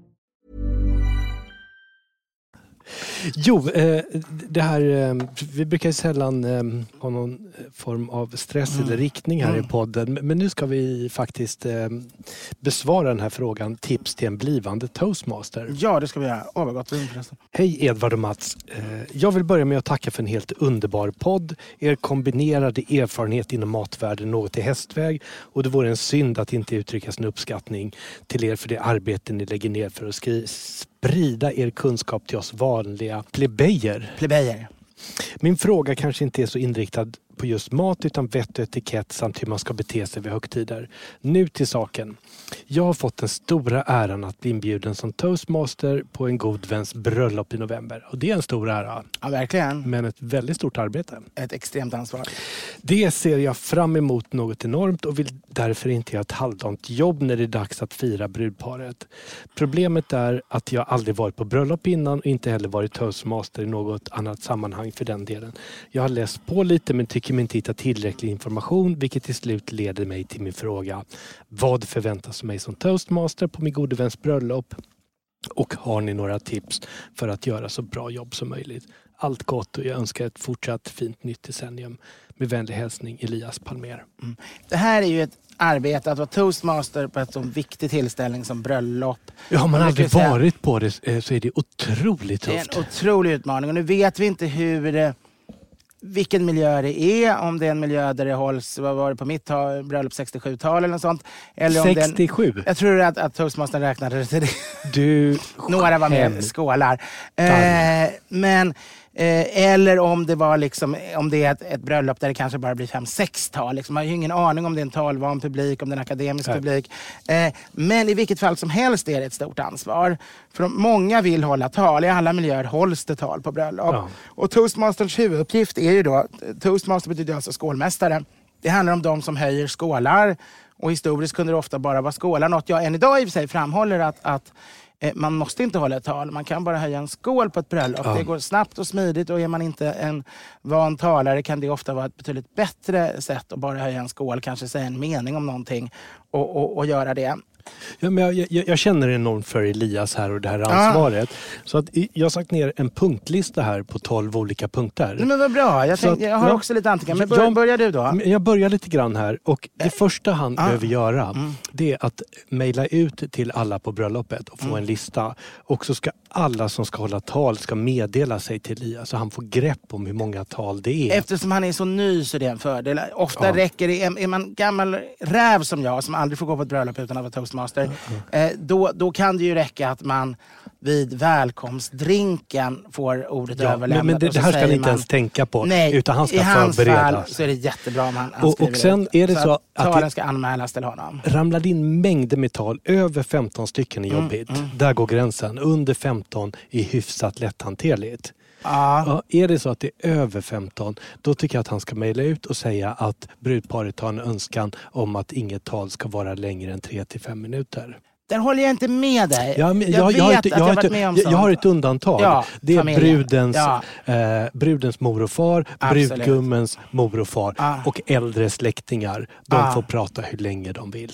Jo, eh, det här, eh, vi brukar ju sällan eh, ha någon form av stress Mm. eller riktning här i podden. Men nu ska vi faktiskt besvara den här frågan. Tips till en blivande toastmaster. ja, det ska vi göra. Åh, vad gott. Hej Edvard och Mats. Jag vill börja med att tacka för en helt underbar podd. Er kombinerade erfarenhet inom matvärlden något i hästväg och det vore en synd att inte uttrycka sin uppskattning till er för det arbete ni lägger ner för att skri- sprida er kunskap till oss vanliga plebejer. Plebejer. Min fråga kanske inte är så inriktad på just mat utan vett och etikett samt hur man ska bete sig vid högtider. Nu till saken. Jag har fått den stora äran att bli inbjuden som toastmaster på en god väns bröllop i november. Och det är en stor ära. Ja, verkligen. Men ett väldigt stort arbete. Ett extremt ansvar. Det ser jag fram emot något enormt och vill därför inte göra ett halvdant jobb när det är dags att fira brudparet. Problemet är att jag aldrig varit på bröllop innan och inte heller varit toastmaster i något annat sammanhang för den delen. Jag har läst på lite men tycker mig inte hitta tillräcklig information vilket till slut leder mig till min fråga. Vad förväntas av mig som toastmaster på min gode väns bröllop? Och har ni några tips för att göra så bra jobb som möjligt? Allt gott och jag önskar ett fortsatt fint nytt decennium. Med vänlig hälsning Elias Palmer. Mm. Det här är ju ett arbete att vara toastmaster på ett så viktig tillställning som bröllop. Ja, har man aldrig varit på det eh, så är det otroligt Det är tufft. en otrolig utmaning och nu vet vi inte hur det, vilken miljö det är. Om det är en miljö där det hålls, vad var det på mitt bröllop, 67-tal eller något sånt. Eller om det är en, 67? jag tror att, att toastmastern räknade till det. Du Några var med skålar. Eh, men, eh, eller om det var liksom, om det är ett, ett bröllop där det kanske bara blir fem, sex tal. Liksom. Man har ju ingen aning om det är en talvan publik, om det är en akademisk Nej. publik. Eh, men i vilket fall som helst är det ett stort ansvar. För många vill hålla tal. I alla miljöer hålls det tal på bröllop. Ja. Och toastmasterns huvuduppgift är ju då, toastmaster betyder alltså skålmästare. Det handlar om de som höjer skålar. Och historiskt kunde det ofta bara vara skålar. Något jag än idag i och för sig framhåller att, att man måste inte hålla ett tal. Man kan bara höja en skål på ett bröllop. Ja. Det går snabbt och smidigt och är man inte en van talare kan det ofta vara ett betydligt bättre sätt att bara höja en skål. Kanske säga en mening om någonting och, och, och göra det. Ja, men jag, jag, jag känner enormt för Elias här och det här ansvaret. Så att jag har sagt ner en punktlista här på 12 olika punkter. Men vad bra. Jag, tänkte, att- jag har ja. också lite anteckningar. Men bör, jag- börjar du då? Jag börjar lite grann här och det första han ah. behöver göra Mm. det är att mejla ut till alla på bröllopet och få Mm. en lista. Och så ska alla som ska hålla tal ska meddela sig till Elias så han får grepp om hur många tal det är. Eftersom han är så ny så är det en fördel. Ofta Ja. räcker det, är är man gammal räv som jag som aldrig får gå på ett bröllop utan att vara toastmaster. Eh, då, då kan det ju räcka att man vid välkomstdrinken får ordet Ja, överlämnat. men, det, så det här ska han inte ens tänka på Nej, utan han ska i hans fall förberedas. så är det jättebra om han, han Och- och sen ut. är det så att att talen ska anmälas till honom. ramlade in mängder med tal. Över 15 stycken är Mm, jobbigt. Där går gränsen. Under 15 är hyfsat lätthanterligt. Ja, är det så att det är över 15 då tycker jag att han ska mejla ut och säga att brudparet har en önskan om att inget tal ska vara längre än 3 till 5 minuter. Där håller jag inte med dig. Jag, jag, jag, har vet ett, att jag, jag har varit med om jag, jag har ett undantag. Ja, det är familjen. brudens, Ja. eh, brudens mor och far, Absolut. brudgummens mor och far Ah. och äldre släktingar. De Ah. får prata hur länge de vill.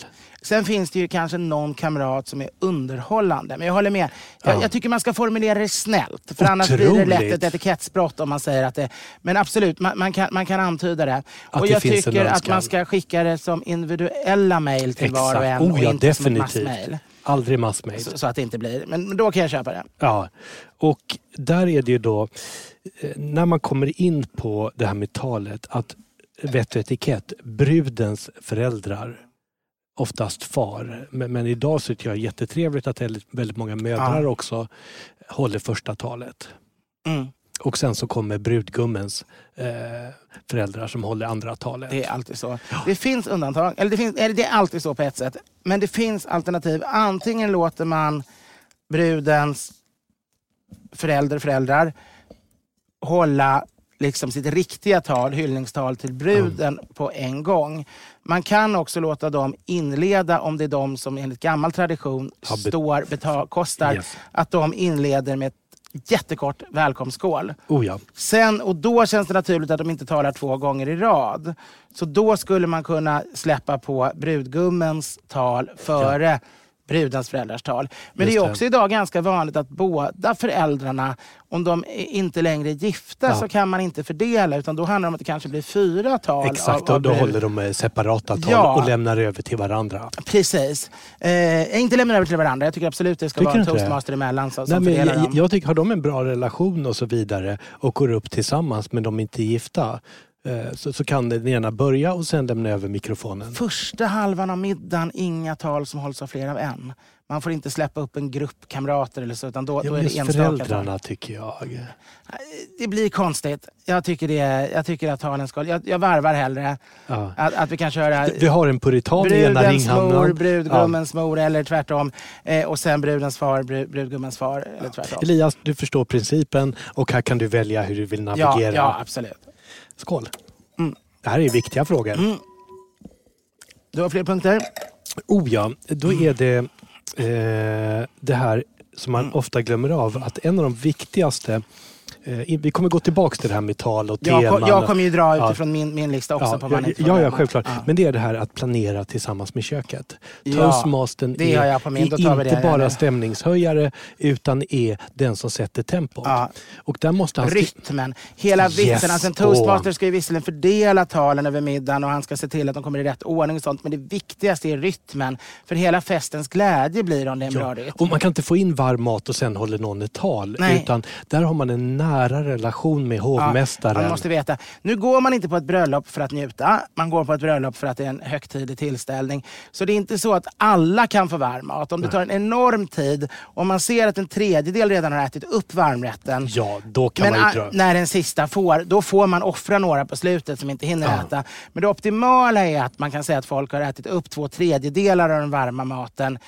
Sen finns det ju kanske någon kamrat som är underhållande. Men jag håller med. Jag, Ja. jag tycker man ska formulera det snällt. För annars blir det lätt ett etikettsbrott om man säger att det... Men absolut, man, man, kan, man kan antyda det. Att och det jag tycker att man ska skicka det som individuella mejl till var och en Oh, och ja, inte som definitivt. massmejl. Aldrig massmejl. Så, så att det inte blir... Men, men då kan jag köpa det. Ja, och där är det ju då eh, när man kommer in på det här med talet att vett och etikett, brudens föräldrar oftast far. Men, men idag så tycker jag det är jättetrevligt att väldigt, många mödrar Ja. också håller första talet. Mm. Och sen så kommer brudgummens eh, föräldrar som håller andra talet. Det är alltid så. Det finns undantag. Eller det, finns, det är alltid så på ett sätt. Men det finns alternativ. Antingen låter man brudens förälder, föräldrar hålla liksom sitt riktiga tal, hyllningstal till bruden på en gång. Man kan också låta dem inleda, om det är de som enligt gammal tradition Ja, be- står, betal, kostar, Yes. att de inleder med ett jättekort välkomstskål. Oh ja. Sen, och då känns det naturligt att de inte talar två gånger i rad. Så då skulle man kunna släppa på brudgummens tal före brudens föräldrars tal. Men Just det är det. också idag ganska vanligt att båda föräldrarna, om de inte längre är gifta, Ja. så kan man inte fördela. Utan då handlar det om att det kanske blir fyra tal. Exakt, av, av och då brud. håller de eh, separata tal Ja. och lämnar över till varandra. Precis. Eh, inte lämna över till varandra. Jag tycker absolut det ska Tycker vara en inte det? toastmaster emellan som, Nej, som men fördelar jag, dem. jag tycker, har de en bra relation och så vidare och går upp tillsammans men de är inte gifta så, så kan den ena börja och sen lämna över mikrofonen. Första halvan av middagen, inga tal som hålls av fler av en. Man får inte släppa upp en grupp kamrater eller så, utan då, Ja, då är det enstaka tal. föräldrarna tycker jag. Det blir konstigt. Jag tycker, det, jag tycker att talen ska... Jag, jag varvar hellre Ja. att, att vi kan köra Vi har en puritan i ena brudens mor, brudgummens mor eller tvärtom. Eh, och sen brudens far, brud, brudgummens far eller tvärtom. Elias, du förstår principen och här kan du välja hur du vill Ja, navigera. ja, absolut. Skål! Mm. Det här är viktiga frågor. Mm. Du har fler punkter? Oh ja, då är det eh, det här som man Mm. ofta glömmer av. Att en av de viktigaste vi kommer gå tillbaka till det här med tal och teman. Jag, ko- jag kommer ju dra Ja. utifrån min, min lista också ja, på vad man ja, ja, ja, självklart. Ja. Men det är det här att planera tillsammans med köket. Ja, Toastmastern det är, är inte det, bara stämningshöjare utan är den som sätter tempot. Ja. Och där måste han... Rytmen, hela Yes. vitsen. Alltså en toastmaster ska ju visserligen fördela talen över middagen och han ska se till att de kommer i rätt ordning och sånt. Men det viktigaste är rytmen. För hela festens glädje blir om det är en bra rytm. Och man kan inte få in varm mat och sen håller någon ett tal. Nej. Utan där har man en nära relation med Ja, hovmästaren. man måste veta. Nu går man inte på ett bröllop för att njuta. Man går på ett bröllop för att det är en högtidlig tillställning. Så det är inte så att alla kan få varm mat. Om det tar en enorm tid och man ser att en tredjedel redan har ätit upp varmrätten. Ja, då kan Men man ju dra. när den sista får, då får man offra några på slutet som inte hinner Ja. äta. Men det optimala är att man kan säga att folk har ätit upp två tredjedelar av den varma maten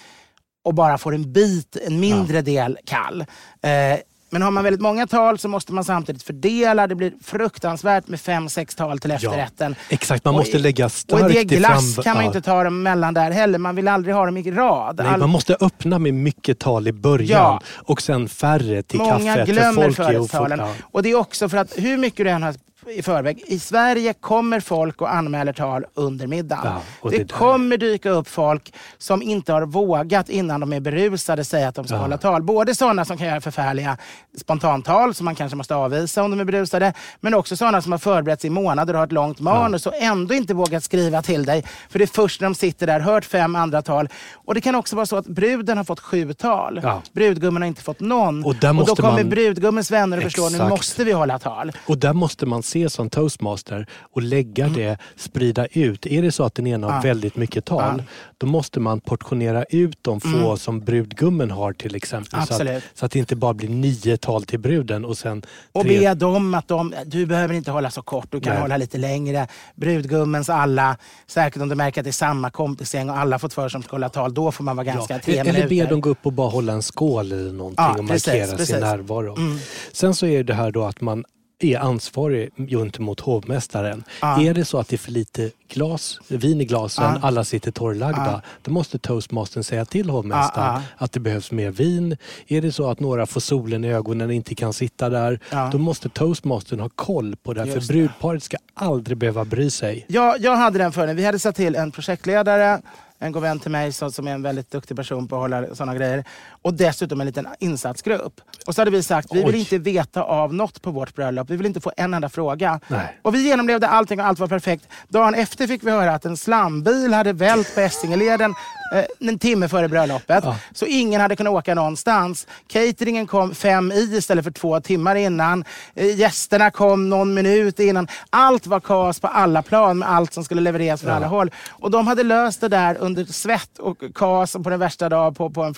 och bara får en bit, en mindre del kall. Eh, men har man väldigt många tal så måste man samtidigt fördela. Det blir fruktansvärt med fem, sex tal till efterrätten. Exakt, man Och måste i- lägga Och starkt i i det glass fram- kan man ju ja. inte ta dem mellan där heller. Man vill aldrig ha dem i rad. Nej, All- man måste öppna med mycket tal i början Ja. och sen färre till Många kaffet. glömmer för ofo- ja. Och det är också för att hur mycket du än har i förväg. I Sverige kommer folk och anmäler tal under middagen. Ja, och det det kommer dyka upp folk som inte har vågat innan de är berusade säga att de ska Ja. hålla tal. Både sådana som kan göra förfärliga spontantal som man kanske måste avvisa om de är berusade. Men också sådana som har förberett sig i månader och har ett långt manus och ändå inte vågat skriva till dig. För det är först när de sitter där, hört fem andra tal. Och det kan också vara så att bruden har fått sju tal. Ja. Brudgummen har inte fått någon. Och där då kommer man- brudgummens vänner och förstår nu Exakt. måste vi hålla tal. Och där måste man se som toastmaster och lägga det, sprida ut. Är det så att den ena har Mm. Ja. väldigt mycket tal, Ja. då måste man portionera ut de få som brudgummen har till exempel. Så att, så att det inte bara blir nio tal till bruden och sen Och tre... be dem att de, du behöver inte hålla så kort, du kan Nej. hålla lite längre. Brudgummens alla, säkert om du märker att det är samma kompisgäng och alla fått för sig att hålla tal, då får man vara ganska Ja, tre Eller be minuter. dem gå upp och bara hålla en skål eller någonting Ja, och precis, markera precis. sin närvaro. Mm. Sen så är det här då att man är ansvarig gentemot hovmästaren. Ja. Är det så att det är för lite glas, vin i glasen, Ja. alla sitter torrlagda, Ja. då måste toastmastern säga till hovmästaren Ja, att det behövs mer vin. Är det så att några får solen i ögonen och inte kan sitta där, Ja. då måste toastmastern ha koll på det. För Just det. brudparet ska aldrig behöva bry sig. Jag, jag hade den fördelen. Vi hade satt till en projektledare, en god vän till mig som, som är en väldigt duktig person på att hålla sådana grejer. Och dessutom en liten insatsgrupp. Och så hade vi sagt, vi vill Oj. inte veta av något på vårt bröllop. Vi vill inte få en enda fråga. Nej. Och vi genomlevde allting och allt var perfekt. Dagen efter fick vi höra att en slambil hade vält på Essingeleden eh, en timme före bröllopet. Ja. Så ingen hade kunnat åka någonstans. Cateringen kom fem i istället för två timmar innan. Eh, gästerna kom någon minut innan. Allt var kaos på alla plan med allt som skulle levereras från Ja. alla håll. Och de hade löst det där under svett och kaos på den värsta dag på, på en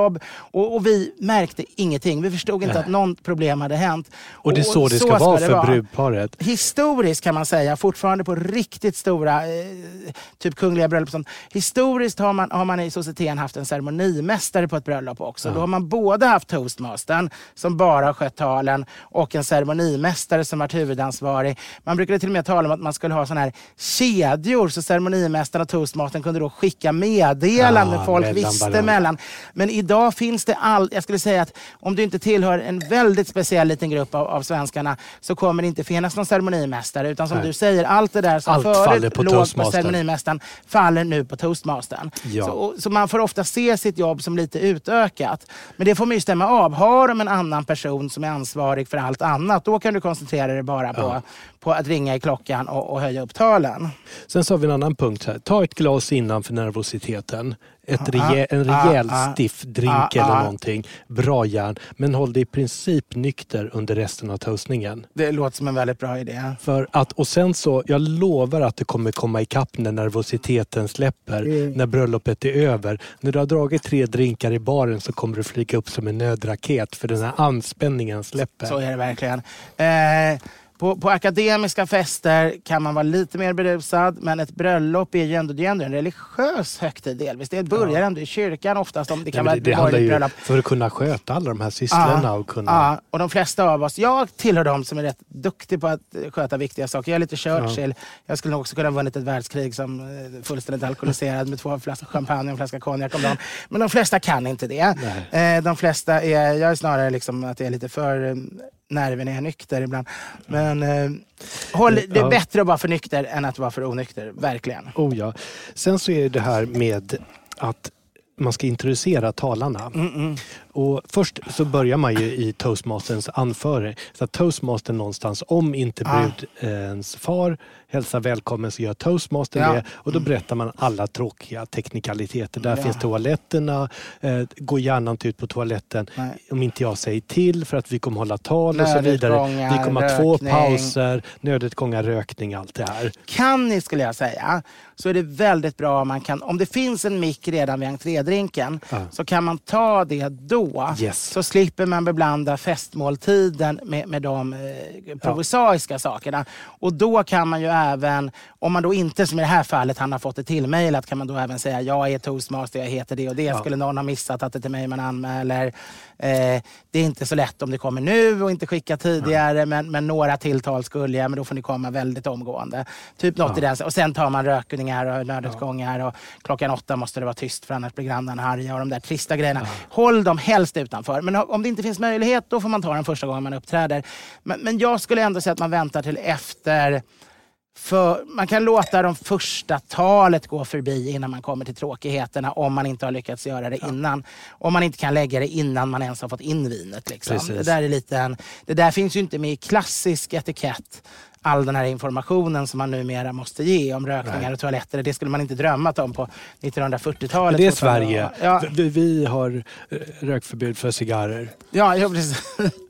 flygledarjobb. Och, och vi märkte ingenting. Vi förstod inte Nej. att något problem hade hänt. Och det är så det ska vara för brudparet. Historiskt kan man säga, fortfarande på riktigt stora, eh, typ kungliga bröllop. sånt. Historiskt har man, har man i societeten haft en ceremonimästare på ett bröllop också. Då har man både haft toastmastern som bara har skött talen och en ceremonimästare som varit huvudansvarig. Man brukade till och med tala om att man skulle ha såna här kedjor så ceremonimästaren och toastmastern kunde då skicka meddelanden Ah, folk mellan visste mellan. Men idag finns det all, jag skulle säga att om du inte tillhör en väldigt speciell liten grupp av, av svenskarna så kommer det inte finnas någon ceremonimästare. Utan som Nej. du säger, allt det där som Allt förut på låg på ceremonimästaren faller nu på toastmastern. Ja. Så, och, så man får ofta se sitt jobb som lite utökat. Men det får man ju stämma av. Har de en annan person som är ansvarig för allt annat, då kan du koncentrera dig bara på, Ja. På att ringa i klockan och, och höja upp talen. Sen så har vi en annan punkt här. Ta ett glas innan för nervositeten. ett Ah, rejä, en ah, rejäl ah, stiff drink eller någonting. Bra järn. Men håll dig i princip nykter under resten av toastningen. Det låter som en väldigt bra idé. För att, och sen så, jag lovar att det kommer komma ikapp när nervositeten släpper, Mm. när bröllopet är över. När du har dragit tre drinkar i baren så kommer du flyga upp som en nödraket för den här anspänningen släpper. Så är det verkligen. Eh, på, på akademiska fester kan man vara lite mer berusad men ett bröllop är ju ändå, det är ändå en religiös högtid delvis. Det börjar ändå i kyrkan oftast. Om det Nej, kan men vara det, ett borgerligt ju bröllop. för att kunna sköta alla de här sysslorna och kunna... Ja, och de flesta av oss, jag tillhör de som är rätt duktig på att eh, sköta viktiga saker. Jag är lite Churchill. Jag skulle nog också kunna ha vunnit ett världskrig som eh, fullständigt alkoholiserad med två flaskor champagne och en flaska konjak om dagen. Men de flesta kan inte det. Eh, de flesta är, jag är snarare liksom att jag är lite för jag är nykter ibland. Men eh, håll, det är bättre att vara för nykter än att vara för onykter. Verkligen. Oh ja. Sen så är det här med att man ska introducera talarna. Och först så börjar man ju i toastmasterns anförande. Så att toastmastern någonstans, om inte Ah. brudens far hälsar välkommen så gör toastmastern Ja. det. Och då berättar man alla tråkiga teknikaliteter. Där Ja. finns toaletterna. Eh, gå gärna inte ut på toaletten Nej. om inte jag säger till för att vi kommer hålla tal och så vidare. Vi kommer ha två pauser, nödutgångar, rökning, allt det här. Kan ni, skulle jag säga, så är det väldigt bra om man kan, om det finns en mick redan vid entrédrinken, Ja. så kan man ta det då. Yes. Så slipper man beblanda festmåltiden med, med de eh, provisoriska sakerna. Och då kan man ju även, om man då inte som i det här fallet, han har fått det tillmejlat, kan man då även säga jag är toastmaster, jag heter det och det. Skulle någon ha missat att det är till mig man anmäler. Eh, det är inte så lätt om det kommer nu och inte skicka tidigare, men, men några tilltal skulle jag, men då får ni komma väldigt omgående. Typ något i den. Och sen tar man rökningar och nödutgångar och klockan åtta måste det vara tyst för annars blir grannarna arga och de där trista grejerna. Håll dem helst utanför. Men om det inte finns möjlighet, då får man ta den första gången man uppträder. Men, men jag skulle ändå säga att man väntar till efter för man kan låta de första talet gå förbi innan man kommer till tråkigheterna om man inte har lyckats göra det innan. Om man inte kan lägga det innan man ens har fått in vinet. Liksom. Precis. Det, där är lite en, det där finns ju inte med i klassisk etikett. All den här informationen som man numera måste ge om rökningar och toaletter. Det skulle man inte drömmat om på 1940-talet. Men det är. Sverige. Ja, Vi, vi har eh, rökförbud för cigarrer. ja, ja precis.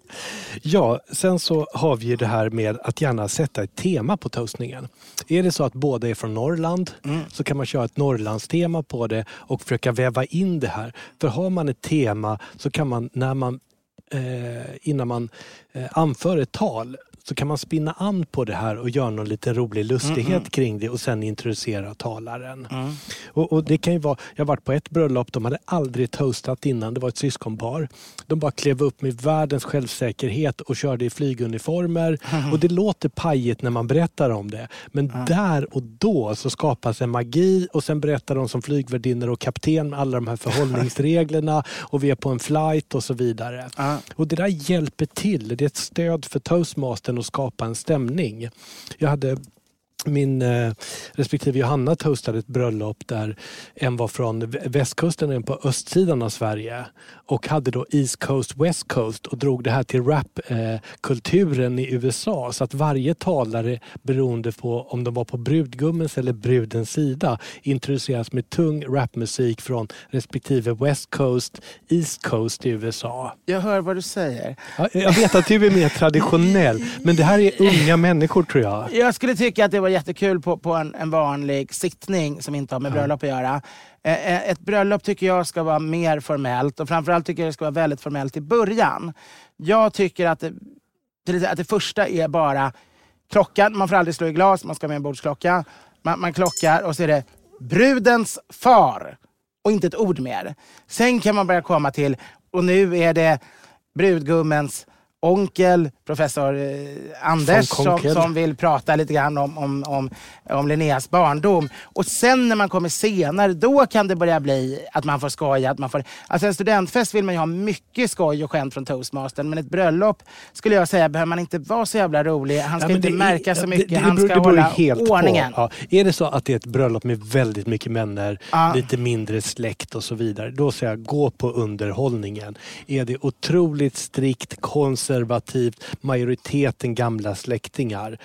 Ja, sen så har vi ju det här med att gärna sätta ett tema på toastningen. Är det så att båda är från Norrland så kan man köra ett Norrlandstema på det och försöka väva in det här. För har man ett tema så kan man när man eh, innan man eh, anför ett tal så kan man spinna an på det här och göra någon liten rolig lustighet kring det och sen introducera talaren. Och, och det kan ju vara, jag har varit på ett bröllop, de hade aldrig toastat innan, det var ett syskonpar. De bara klev upp med världens självsäkerhet och körde i flyguniformer. Och det låter pajigt när man berättar om det. Men där och då så skapas en magi och sen berättar de som flygvärdinnor och kapten med alla de här förhållningsreglerna och vi är på en flight och så vidare. Och det där hjälper till. Det är ett stöd för toastmastern och skapa en stämning. Jag hade min eh, respektive Johanna toastade ett bröllop där en var från vä- västkusten och en på östsidan av Sverige och hade då East Coast West Coast och drog det här till rapkulturen i USA så att varje talare beroende på om de var på brudgummens eller brudens sida introduceras med tung rapmusik från respektive West Coast, East Coast i USA. Jag hör vad du säger. Ja, Jag vet att du är mer traditionell men det här är unga människor tror jag. Jag skulle tycka att det var jättekul på, på en, en vanlig sittning som inte har med bröllop att göra. Eh, eh, Ett bröllop tycker jag ska vara mer formellt och framförallt tycker jag det ska vara väldigt formellt i början. Jag tycker att det, att det första är bara klockan. Man får aldrig slå i glas, man ska ha med en bordsklocka. Man, man klockar och så är det brudens far och inte ett ord mer. Sen kan man börja komma till, och nu är det brudgummens onkel, professor eh, Anders, som, som vill prata lite grann om, om, om, om Linneas barndom. Och sen när man kommer senare, då kan det börja bli att man får skoja. Att man får, alltså en studentfest vill man ju ha mycket skoj och skämt från toastmastern, men ett bröllop skulle jag säga behöver man inte vara så jävla rolig. Han ska Ja, inte det är- märka så det- mycket, det- det han beror- ska det hålla helt ordningen. På. Ja. Är det så att det är ett bröllop med väldigt mycket vänner, Ja. lite mindre släkt och så vidare. Då säger jag gå på underhållningen. Är det otroligt strikt konservativt, majoriteten gamla släktingar.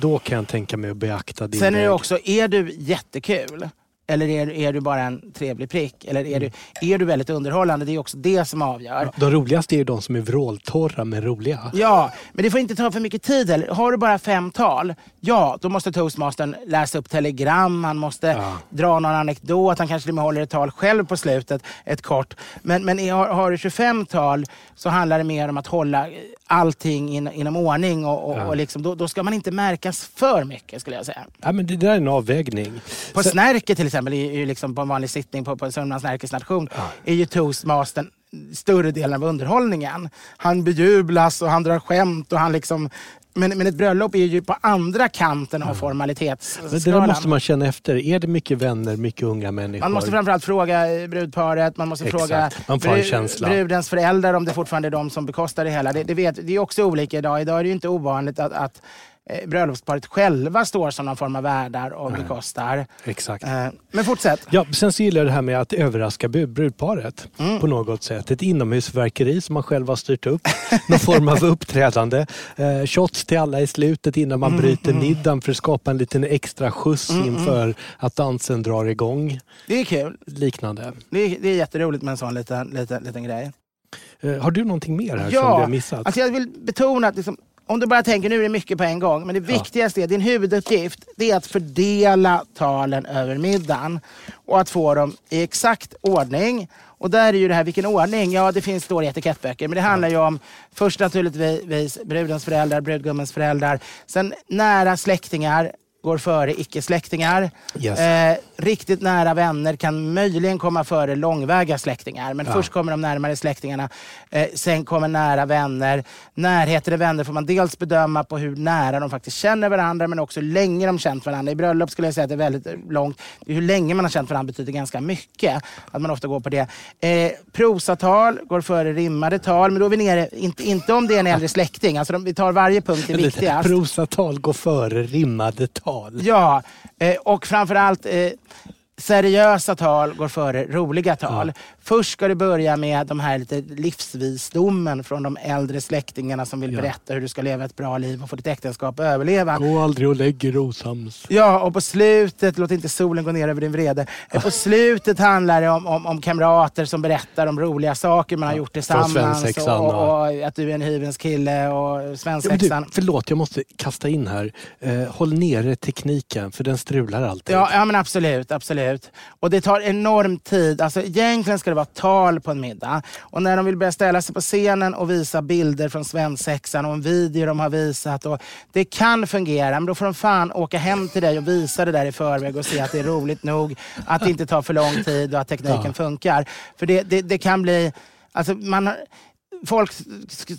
Då kan jag tänka mig att beakta din Mm. Sen är det också, är du jättekul Eller är, är du bara en trevlig prick? Eller är, du, är du väldigt underhållande? Det är också det som avgör. De roligaste är ju de som är vråltorra men roliga. Ja, men det får inte ta för mycket tid. Eller? Har du bara fem tal, ja, då måste toastmastern läsa upp telegram, han måste Ja. dra någon anekdot, han kanske till och med håller ett tal själv på slutet, ett kort. Men, men har, har du 25 tal så handlar det mer om att hålla allting in, inom ordning och, och, Ja. och liksom, då, då ska man inte märkas för mycket skulle jag säga. Ja, men det där är en avvägning. På Sen- Snärke till exempel, är ju liksom på en vanlig sittning på, på Sörmlands Snärkes nation, är ju toastmastern större delen av underhållningen. Han bejublas och han drar skämt och han liksom... Men, men ett bröllop är ju på andra kanten av Men det där formalitetsskalan. måste man känna efter. Är det mycket vänner, mycket unga människor? Man måste framförallt fråga eh, brudparet, man måste Exakt. fråga Man känsla. brudens föräldrar om det fortfarande är de som bekostar det hela. Det, det, vet, det är också olika idag. Idag är det ju inte ovanligt att, att bröllopsparet själva står som någon form av värdar och bekostar. Exakt. Eh, men fortsätt. Ja, sen så gillar jag det här med att överraska brudparet Mm. på något sätt. Ett inomhusverkeri som man själv har styrt upp. Någon form av uppträdande. Eh, shots till alla i slutet innan Mm, man bryter middagen för att skapa en liten extra skjuts inför att dansen drar igång. Det är kul. Liknande. Det är, det är jätteroligt med en sån liten, liten, liten grej. Eh, har du någonting mer här som vi har missat? alltså jag vill betona att liksom, om du bara tänker, nu är det mycket på en gång, men det viktigaste är, din huvuduppgift, det är att fördela talen över middagen och att få dem i exakt ordning. Och där är ju det här, vilken ordning? Ja, det finns då i etikettböcker, men det handlar ju om först naturligtvis brudens föräldrar, brudgummens föräldrar, sen nära släktingar går före icke-släktingar. Yes. Eh, riktigt nära vänner kan möjligen komma före långväga släktingar. Men först kommer de närmare släktingarna. Eh, sen kommer nära vänner. Närhet till vänner får man dels bedöma på hur nära de faktiskt känner varandra men också hur länge de känt varandra. I bröllop skulle jag säga att det är väldigt långt. Hur länge man har känt varandra betyder ganska mycket. Att man ofta går på det. Eh, prosatal går före rimmade tal. Men då är vi nere, inte, inte om det är en äldre släkting. Alltså de, vi tar varje punkt är viktigast. Prosatal går före rimmade tal. Ja, eh, och framförallt eh, seriösa tal går före roliga tal. Först ska du börja med de här lite livsvisdomen från de äldre släktingarna som vill Ja. berätta hur du ska leva ett bra liv och få ditt äktenskap att överleva. Gå aldrig och lägg er osams. Ja, och på slutet, låt inte solen gå ner över din vrede. Eh, På slutet handlar det om, om, om kamrater som berättar om roliga saker man har gjort tillsammans. Och, och- och, att du är en hyvens kille och Ja, svensexan. förlåt, jag måste kasta in här. Eh, håll nere tekniken för den strular alltid. Ja, ja men absolut, absolut. Och det tar enorm tid. Alltså, egentligen ska det vara tal på en middag. Och när de vill börja ställa sig på scenen och visa bilder från svensexan och en video de har visat. Och det kan fungera, men då får de fan åka hem till dig och visa det där i förväg och se att det är roligt nog, att det inte tar för lång tid och att tekniken Ja. funkar. För det, det, det kan bli... Alltså man har, Folk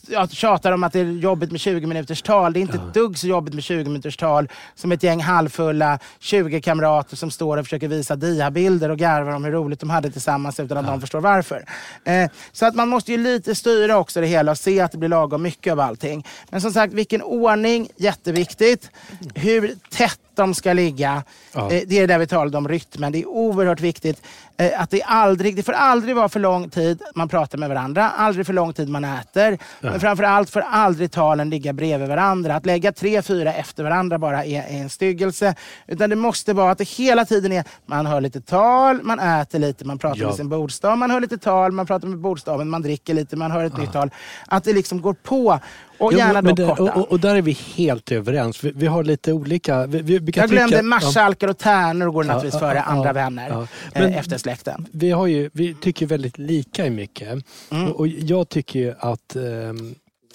ja, tjatar om att det är jobbigt med 20 minuters tal. Det är inte ett dugg så jobbigt med 20 minuters tal som ett gäng halvfulla 20 kamrater som står och försöker visa diabilder och garvar om hur roligt de hade tillsammans utan att någon förstår varför. Eh, så att man måste ju lite styra också det hela och se att det blir lagom mycket av allting. Men som sagt, vilken ordning, jätteviktigt. Hur tätt de ska ligga. Ja. Eh, det är där vi talade om rytmen. Det är oerhört viktigt eh, att det aldrig, det får aldrig vara för lång tid man pratar med varandra, aldrig för lång tid man äter. Men framför allt får aldrig talen ligga bredvid varandra. Att lägga tre, fyra efter varandra bara är, är en styggelse. Utan det måste vara att det hela tiden är, man hör lite tal, man äter lite, man pratar Ja. med sin bordstav, man hör lite tal, man pratar med bordstaven, man dricker lite, man hör ett nytt tal. Att det liksom går på. Och gärna men då korta. och, och, där är vi helt överens. Vi, vi har lite olika... Vi, vi, jag glömde tycka- marskalkar och tärnor går naturligtvis Ja, före ja, andra ja, vänner ja. eh, Men- efter släkten. vi, har ju, vi tycker väldigt lika i mycket. Mm. Och, och jag tycker ju att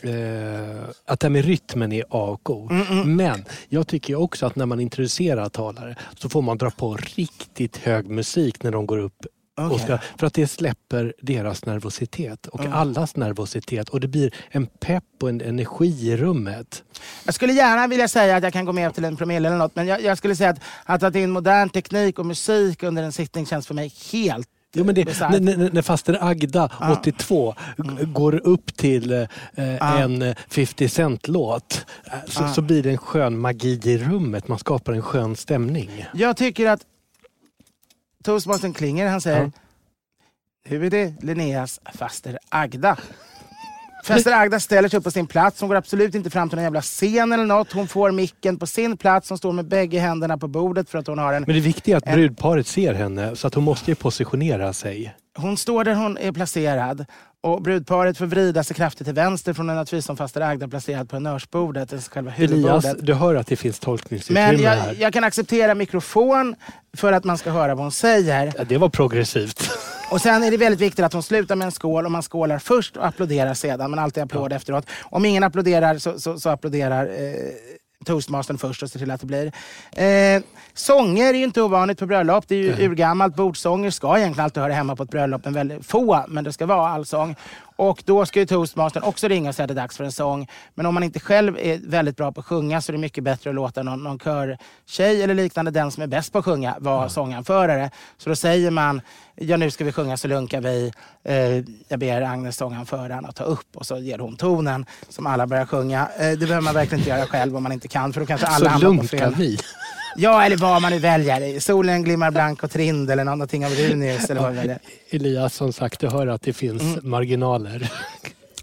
Eh, att det här med rytmen är A och O. Mm, Men jag tycker också att när man introducerar talare så får man dra på riktigt hög musik när de går upp. Okej. ska, för att det släpper deras nervositet och Mm. allas nervositet och det blir en pepp och en energi i rummet. Jag skulle gärna vilja säga att jag kan gå med till en promille eller något, men jag, jag skulle säga att, att ta in modern teknik och musik under en sittning känns för mig helt Jo, men det, när, när, när faster Agda, 82, g- går upp till eh, en eh, 50 Cent-låt eh, så, så blir det en skön magi i rummet. Man skapar en skön stämning. Jag tycker att toastmastern Klinger, han säger Ja. Hur är det Linneas faster Agda? Faster Agda ställer sig upp på sin plats. Hon går absolut inte fram till någon jävla scen eller något. Hon får micken på sin plats. Hon står med bägge händerna på bordet för att hon har en... Men det viktiga är att brudparet ser henne så att hon måste ju positionera sig. Hon står där hon är placerad och brudparet får vrida sig kraftigt till vänster från den som faster Agda placerad på honnörsbordet, alltså själva Elias, du hör att det finns tolkningsutrymme Men jag, här. jag kan acceptera mikrofon för att man ska höra vad hon säger. Ja, det var progressivt. Och sen är det väldigt viktigt att hon slutar med en skål och man skålar först och applåderar sedan. Men alltid applåd efteråt. Om ingen applåderar så, så, så applåderar eh, toastmastern först och ser till att det blir. Eh, sånger är ju inte ovanligt på bröllop. Det är ju urgammalt. Bordsånger ska egentligen alltid höra hemma på ett bröllop. Men väldigt få, men det ska vara allsång. Och då ska ju toastmastern också ringa och säga att det är dags för en sång. Men om man inte själv är väldigt bra på att sjunga så är det mycket bättre att låta någon, någon körtjej eller liknande, den som är bäst på att sjunga, vara sånganförare. Så då säger man, ja nu ska vi sjunga så lunkar vi. Eh, jag ber Agnes sånganföraren att ta upp och så ger hon tonen som alla börjar sjunga. Eh, det behöver man verkligen inte göra själv om man inte kan för då kanske alla så hamnar på fel. vi. Ja, eller vad man nu väljer. Solen glimmar blank och trind eller någonting av Runius eller vad. Elias, som sagt, du hör att det finns Mm. marginaler.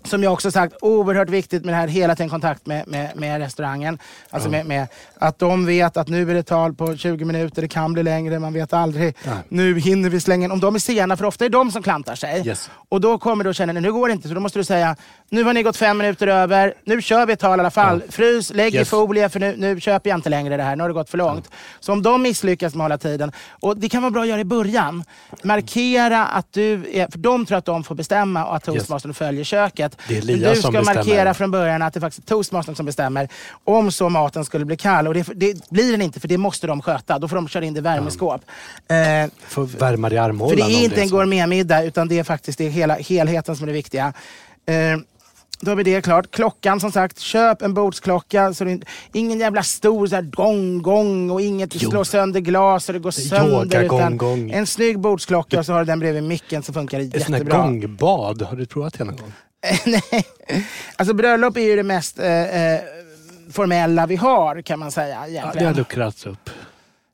Som jag också sagt, oerhört viktigt med det här, hela tiden kontakt med, med, med restaurangen. Alltså med, med att de vet att nu är det tal på 20 minuter, det kan bli längre, man vet aldrig. Nej. Nu hinner vi slänga in. Om de är sena, för ofta är det de som klantar sig. Yes. Och då kommer du att känna, nu går det inte, så då måste du säga, nu har ni gått fem minuter över, nu kör vi ett tal i alla fall. Frys, lägg i Yes. folie, för nu, nu köper jag inte längre det här, nu har det gått för långt. Så om de misslyckas med att hålla tiden, och det kan vara bra att göra i början, markera att du är, för de tror att de får bestämma och att toastmastern följer köket. Det är Elias du ska markera från början att det faktiskt är toastmastern som bestämmer om så maten skulle bli kall. Och det, det blir den inte, för det måste de sköta. Då får de köra in det i värmeskåp. Eh, Får värma i armhålan. för det är inte en så. gourmetmiddag, utan det är faktiskt det är hela, helheten som är det viktiga. Eh, då har vi det klart. Klockan som sagt, köp en bordsklocka. Så det, ingen jävla stor så här, gong, gong och inget Jo. slår sönder glas och det går sönder. Yoga, utan gong. En snygg bordsklocka och så har du den bredvid micken så funkar det Ett sånt här jättebra. gångbad, har du provat det någon gång? Nej. Alltså bröllop är ju det mest eh, eh, formella vi har kan man säga. Ja, det har luckrats upp.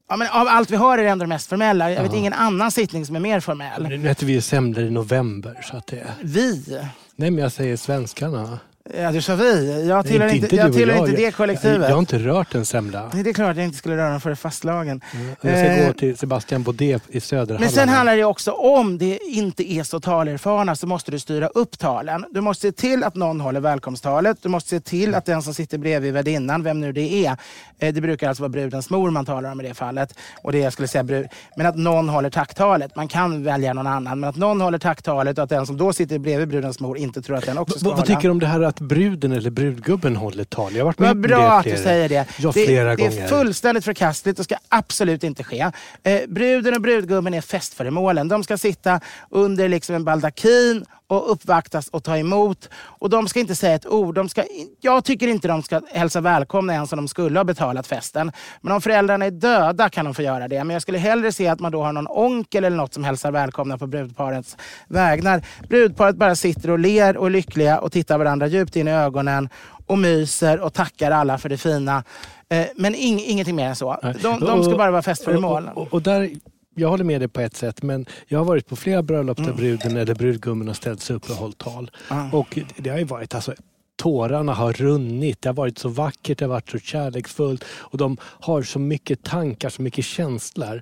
Ja, men av allt vi har är det ändå det mest formella. Jag vet ingen annan sittning som är mer formell. Nu äter vi ju semlor i november. Så att det... Vi. Nej men jag säger svenskarna. Ja, du sa vi. Jag tillhör inte, du jag och tillhör jag. inte det kollektivet. Jag, jag har inte rört en semla. Det är klart att jag inte skulle röra den före fastlagen. Jag ska Eh, gå till Sebastian Baudet i Söderhallarna. Men sen handlar det också om det inte är så talerfarna så måste du styra upp talen. Du måste se till att någon håller välkomsttalet. Du måste se till att den som sitter bredvid värdinnan, vem nu det är, eh, det brukar alltså vara brudens mor man talar om i det fallet. Och det jag skulle säga brud, men att någon håller tacktalet. Man kan välja någon annan, men att någon håller tacktalet och att den som då sitter bredvid brudens mor inte tror att den också ska vad hålla. tycker du om det här att bruden eller brudgubben håller tal? Jag har varit med Vad bra det att du säger det. Ja, det, flera det gånger. är fullständigt förkastligt och ska absolut inte ske. Eh, bruden och brudgummen är festföremålen. De ska sitta under liksom en baldakin och uppvaktas och ta emot. Och de ska inte säga ett ord. De ska, jag tycker inte de ska hälsa välkomna ens om de skulle ha betalat festen. Men om föräldrarna är döda kan de få göra det. Men jag skulle hellre se att man då har någon onkel eller något som hälsar välkomna på brudparets vägnar. Brudparet bara sitter och ler och är lyckliga och tittar varandra djupt in i ögonen och myser och tackar alla för det fina. Eh, men ing, ingenting mer än så. De, de ska bara vara festföremål. Och, och, och där, jag håller med dig på ett sätt, men jag har varit på flera bröllop Mm. där bruden eller brudgummen har ställt sig upp och hållit tal. Och det har ju varit alltså Tårarna har runnit, det har varit så vackert, det har varit så kärleksfullt och de har så mycket tankar, så mycket känslor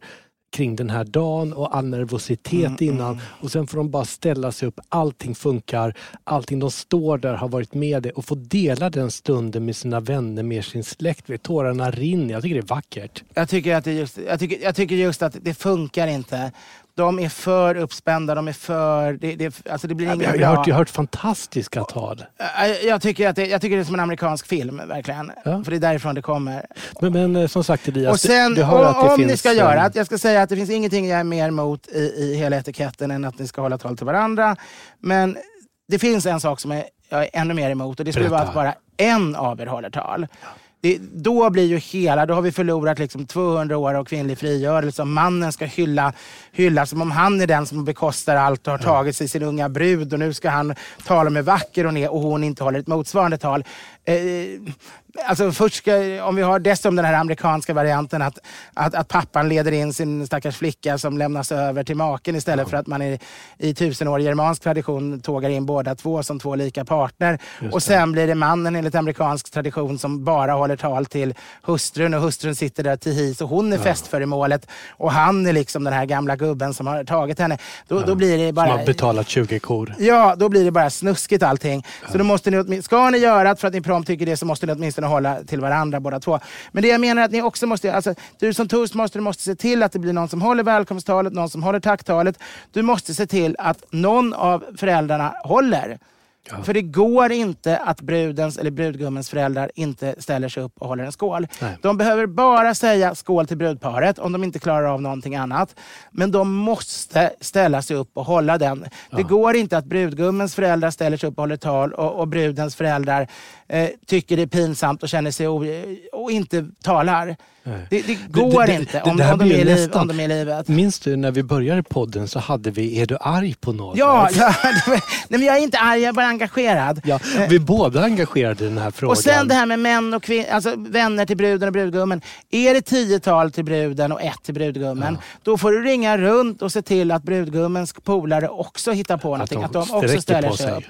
kring den här dagen och all nervositet Mm, innan och sen får de bara ställa sig upp, allting funkar, allting, de står där, har varit med det och får dela den stunden med sina vänner, med sin släkt. Vet, Tårarna rinner, jag tycker det är vackert. Jag tycker, att det just, jag, tycker, jag tycker just att det funkar inte. De är för uppspända, de är för... Det, det, alltså det blir Jag, inget jag, bra. har hört, jag har hört fantastiska tal. Jag, jag, tycker att det, jag tycker det är som en amerikansk film, verkligen. Ja. För det är därifrån det kommer. Men, men eh, som sagt Elias, och sen, du hör att det och, om finns... ni ska eh, göra att jag ska säga att det finns ingenting jag är mer emot i, i hela etiketten än att ni ska hålla tal till varandra. Men det finns en sak som jag är ännu mer emot och det skulle Berätta. vara att bara en av er håller tal. Det, då blir ju hela, då har vi förlorat liksom 200 år av kvinnlig frigörelse. Mannen ska hylla, hylla som om han är den som bekostar allt och har tagit sig sin unga brud och nu ska han tala med vacker och ner och hon inte håller ett motsvarande tal. Eh, Alltså först ska, om vi har dessutom den här amerikanska varianten att, att, att pappan leder in sin stackars flicka som lämnas över till maken istället för att man i, i tusenårig germansk tradition tågar in båda två som två lika partner. Och sen blir det mannen enligt amerikansk tradition som bara håller tal till hustrun och hustrun sitter där till his och hon är festföremålet och han är liksom den här gamla gubben som har tagit henne. Då, då blir det bara... Som har betalat 20 kor. Ja, då blir det bara snuskigt allting. Så då måste ni, ska ni göra det för att ni prompt tycker det så måste ni åtminstone hålla till varandra båda två. Men det jag menar är att ni också måste, alltså, du som toastmaster måste se till att det blir någon som håller välkomsttalet, någon som håller tacktalet. Du måste se till att någon av föräldrarna håller. För det går inte att brudens eller brudgummens föräldrar inte ställer sig upp och håller en skål. Nej. De behöver bara säga skål till brudparet om de inte klarar av någonting annat. Men de måste ställa sig upp och hålla den. Det går inte att brudgummens föräldrar ställer sig upp och håller tal och, och brudens föräldrar eh, tycker det är pinsamt och känner sig och inte talar. Det, det går det- inte det- om, om, de är liv, om de är i livet. Minns du när vi började podden så hade vi Är du arg på något? Ja, ja nej, men jag är inte arg, jag är bara engagerad. Ja, vi är båda engagerade i den här frågan. Och sen det här med män och kvin- alltså vänner till bruden och brudgummen. Är det tiotal till bruden och ett till brudgummen, då får du ringa runt och se till att brudgummens polare också hittar på någonting. de Att de också ställer sig. upp.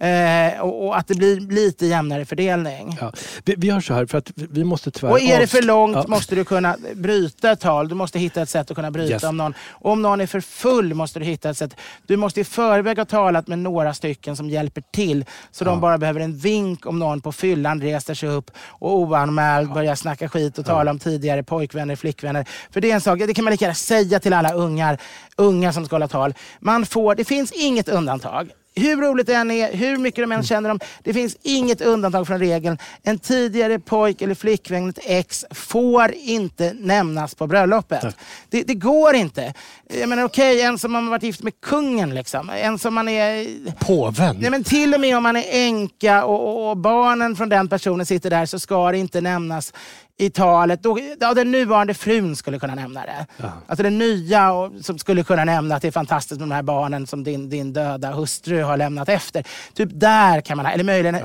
Eh, och, och att det blir lite jämnare fördelning. Ja. Vi, vi gör så här för att vi- måste tyvärr... Och är det för långt Ja. måste du kunna bryta ett tal. Du måste hitta ett sätt att kunna bryta Yes. om någon. Och om någon är för full måste du hitta ett sätt. Du måste i förväg ha talat med några stycken som hjälper till. Så de bara behöver en vink om någon på fyllan reser sig upp och oanmäld börjar snacka skit och tala om tidigare pojkvänner, flickvänner. För det är en sak, det kan man lika gärna säga till alla ungar, unga som ska hålla tal. Man får, det finns inget undantag. Hur roligt det än är, hur mycket de än känner dem, det finns inget undantag från regeln. En tidigare pojk eller flickvän, ett ex, får inte nämnas på bröllopet. Det, det går inte. Jag menar okej, en som har varit gift med kungen liksom. En som man är... Påven? Nej, men till och med om man är änka och, och, och barnen från den personen sitter där så ska det inte nämnas i talet. Då, ja, den nuvarande frun skulle kunna nämna det. Alltså den nya och, som skulle kunna nämna att det är fantastiskt med de här barnen som din, din döda hustru har lämnat efter. Typ där kan man, eller möjligen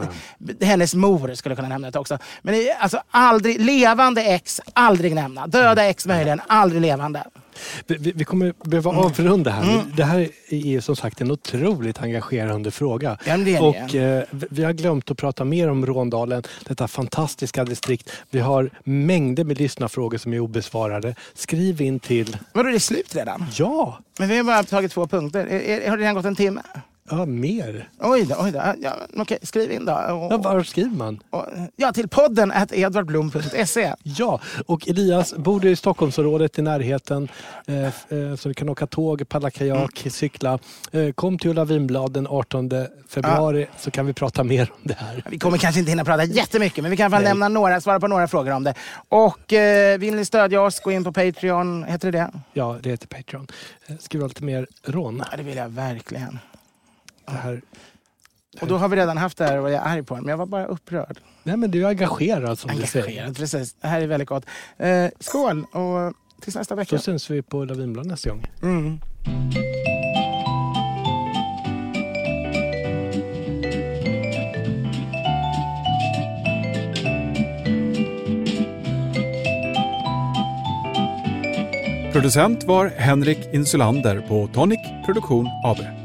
hennes mor skulle kunna nämna det också. Men är alltså aldrig, levande ex, aldrig nämna. Döda ex möjligen, aldrig levande. Vi, vi, kommer behöva Mm. avrunda här. Det här är som sagt en otroligt engagerande fråga. Ja, det och eh, vi- har glömt att prata mer om Råndalen, detta fantastiska distrikt. Vi har mängder med lyssnarfrågor som är obesvarade. Skriv in till... Vadå, det är slut redan? Ja, Men vi har bara tagit två punkter. Har det redan gått en timme? Ja mer. Oj då, oj då. Ja, okej, skriv in då. Och, Ja, var skriver man? och, ja, till podden at edvardblom.se. Ja, och Elias, bor du i Stockholmsområdet i närheten eh, eh, så du kan åka tåg, paddla kajak, Mm. cykla. Eh, kom till Ulla Vinblad den 18 februari så kan vi prata mer om det här. Vi kommer kanske inte hinna prata jättemycket, men vi kan i alla fall nämna några, svara på några frågor om det. Och eh, vill ni stödja oss, gå in på Patreon. Heter det det? Ja, det heter Patreon. Eh, Skriv lite mer rån. Ja, det vill jag verkligen. Det här. Och då har vi redan haft det här och jag är arg på den, men jag var bara upprörd. Nej, men du är engagerad som du säger. Engagerad, precis. Det här är väldigt gott. Eh, skål och tills nästa vecka. Så syns vi på Ulla Vinblad nästa gång. Mm. Producent var Henrik Insulander på Tonic Produktion AB.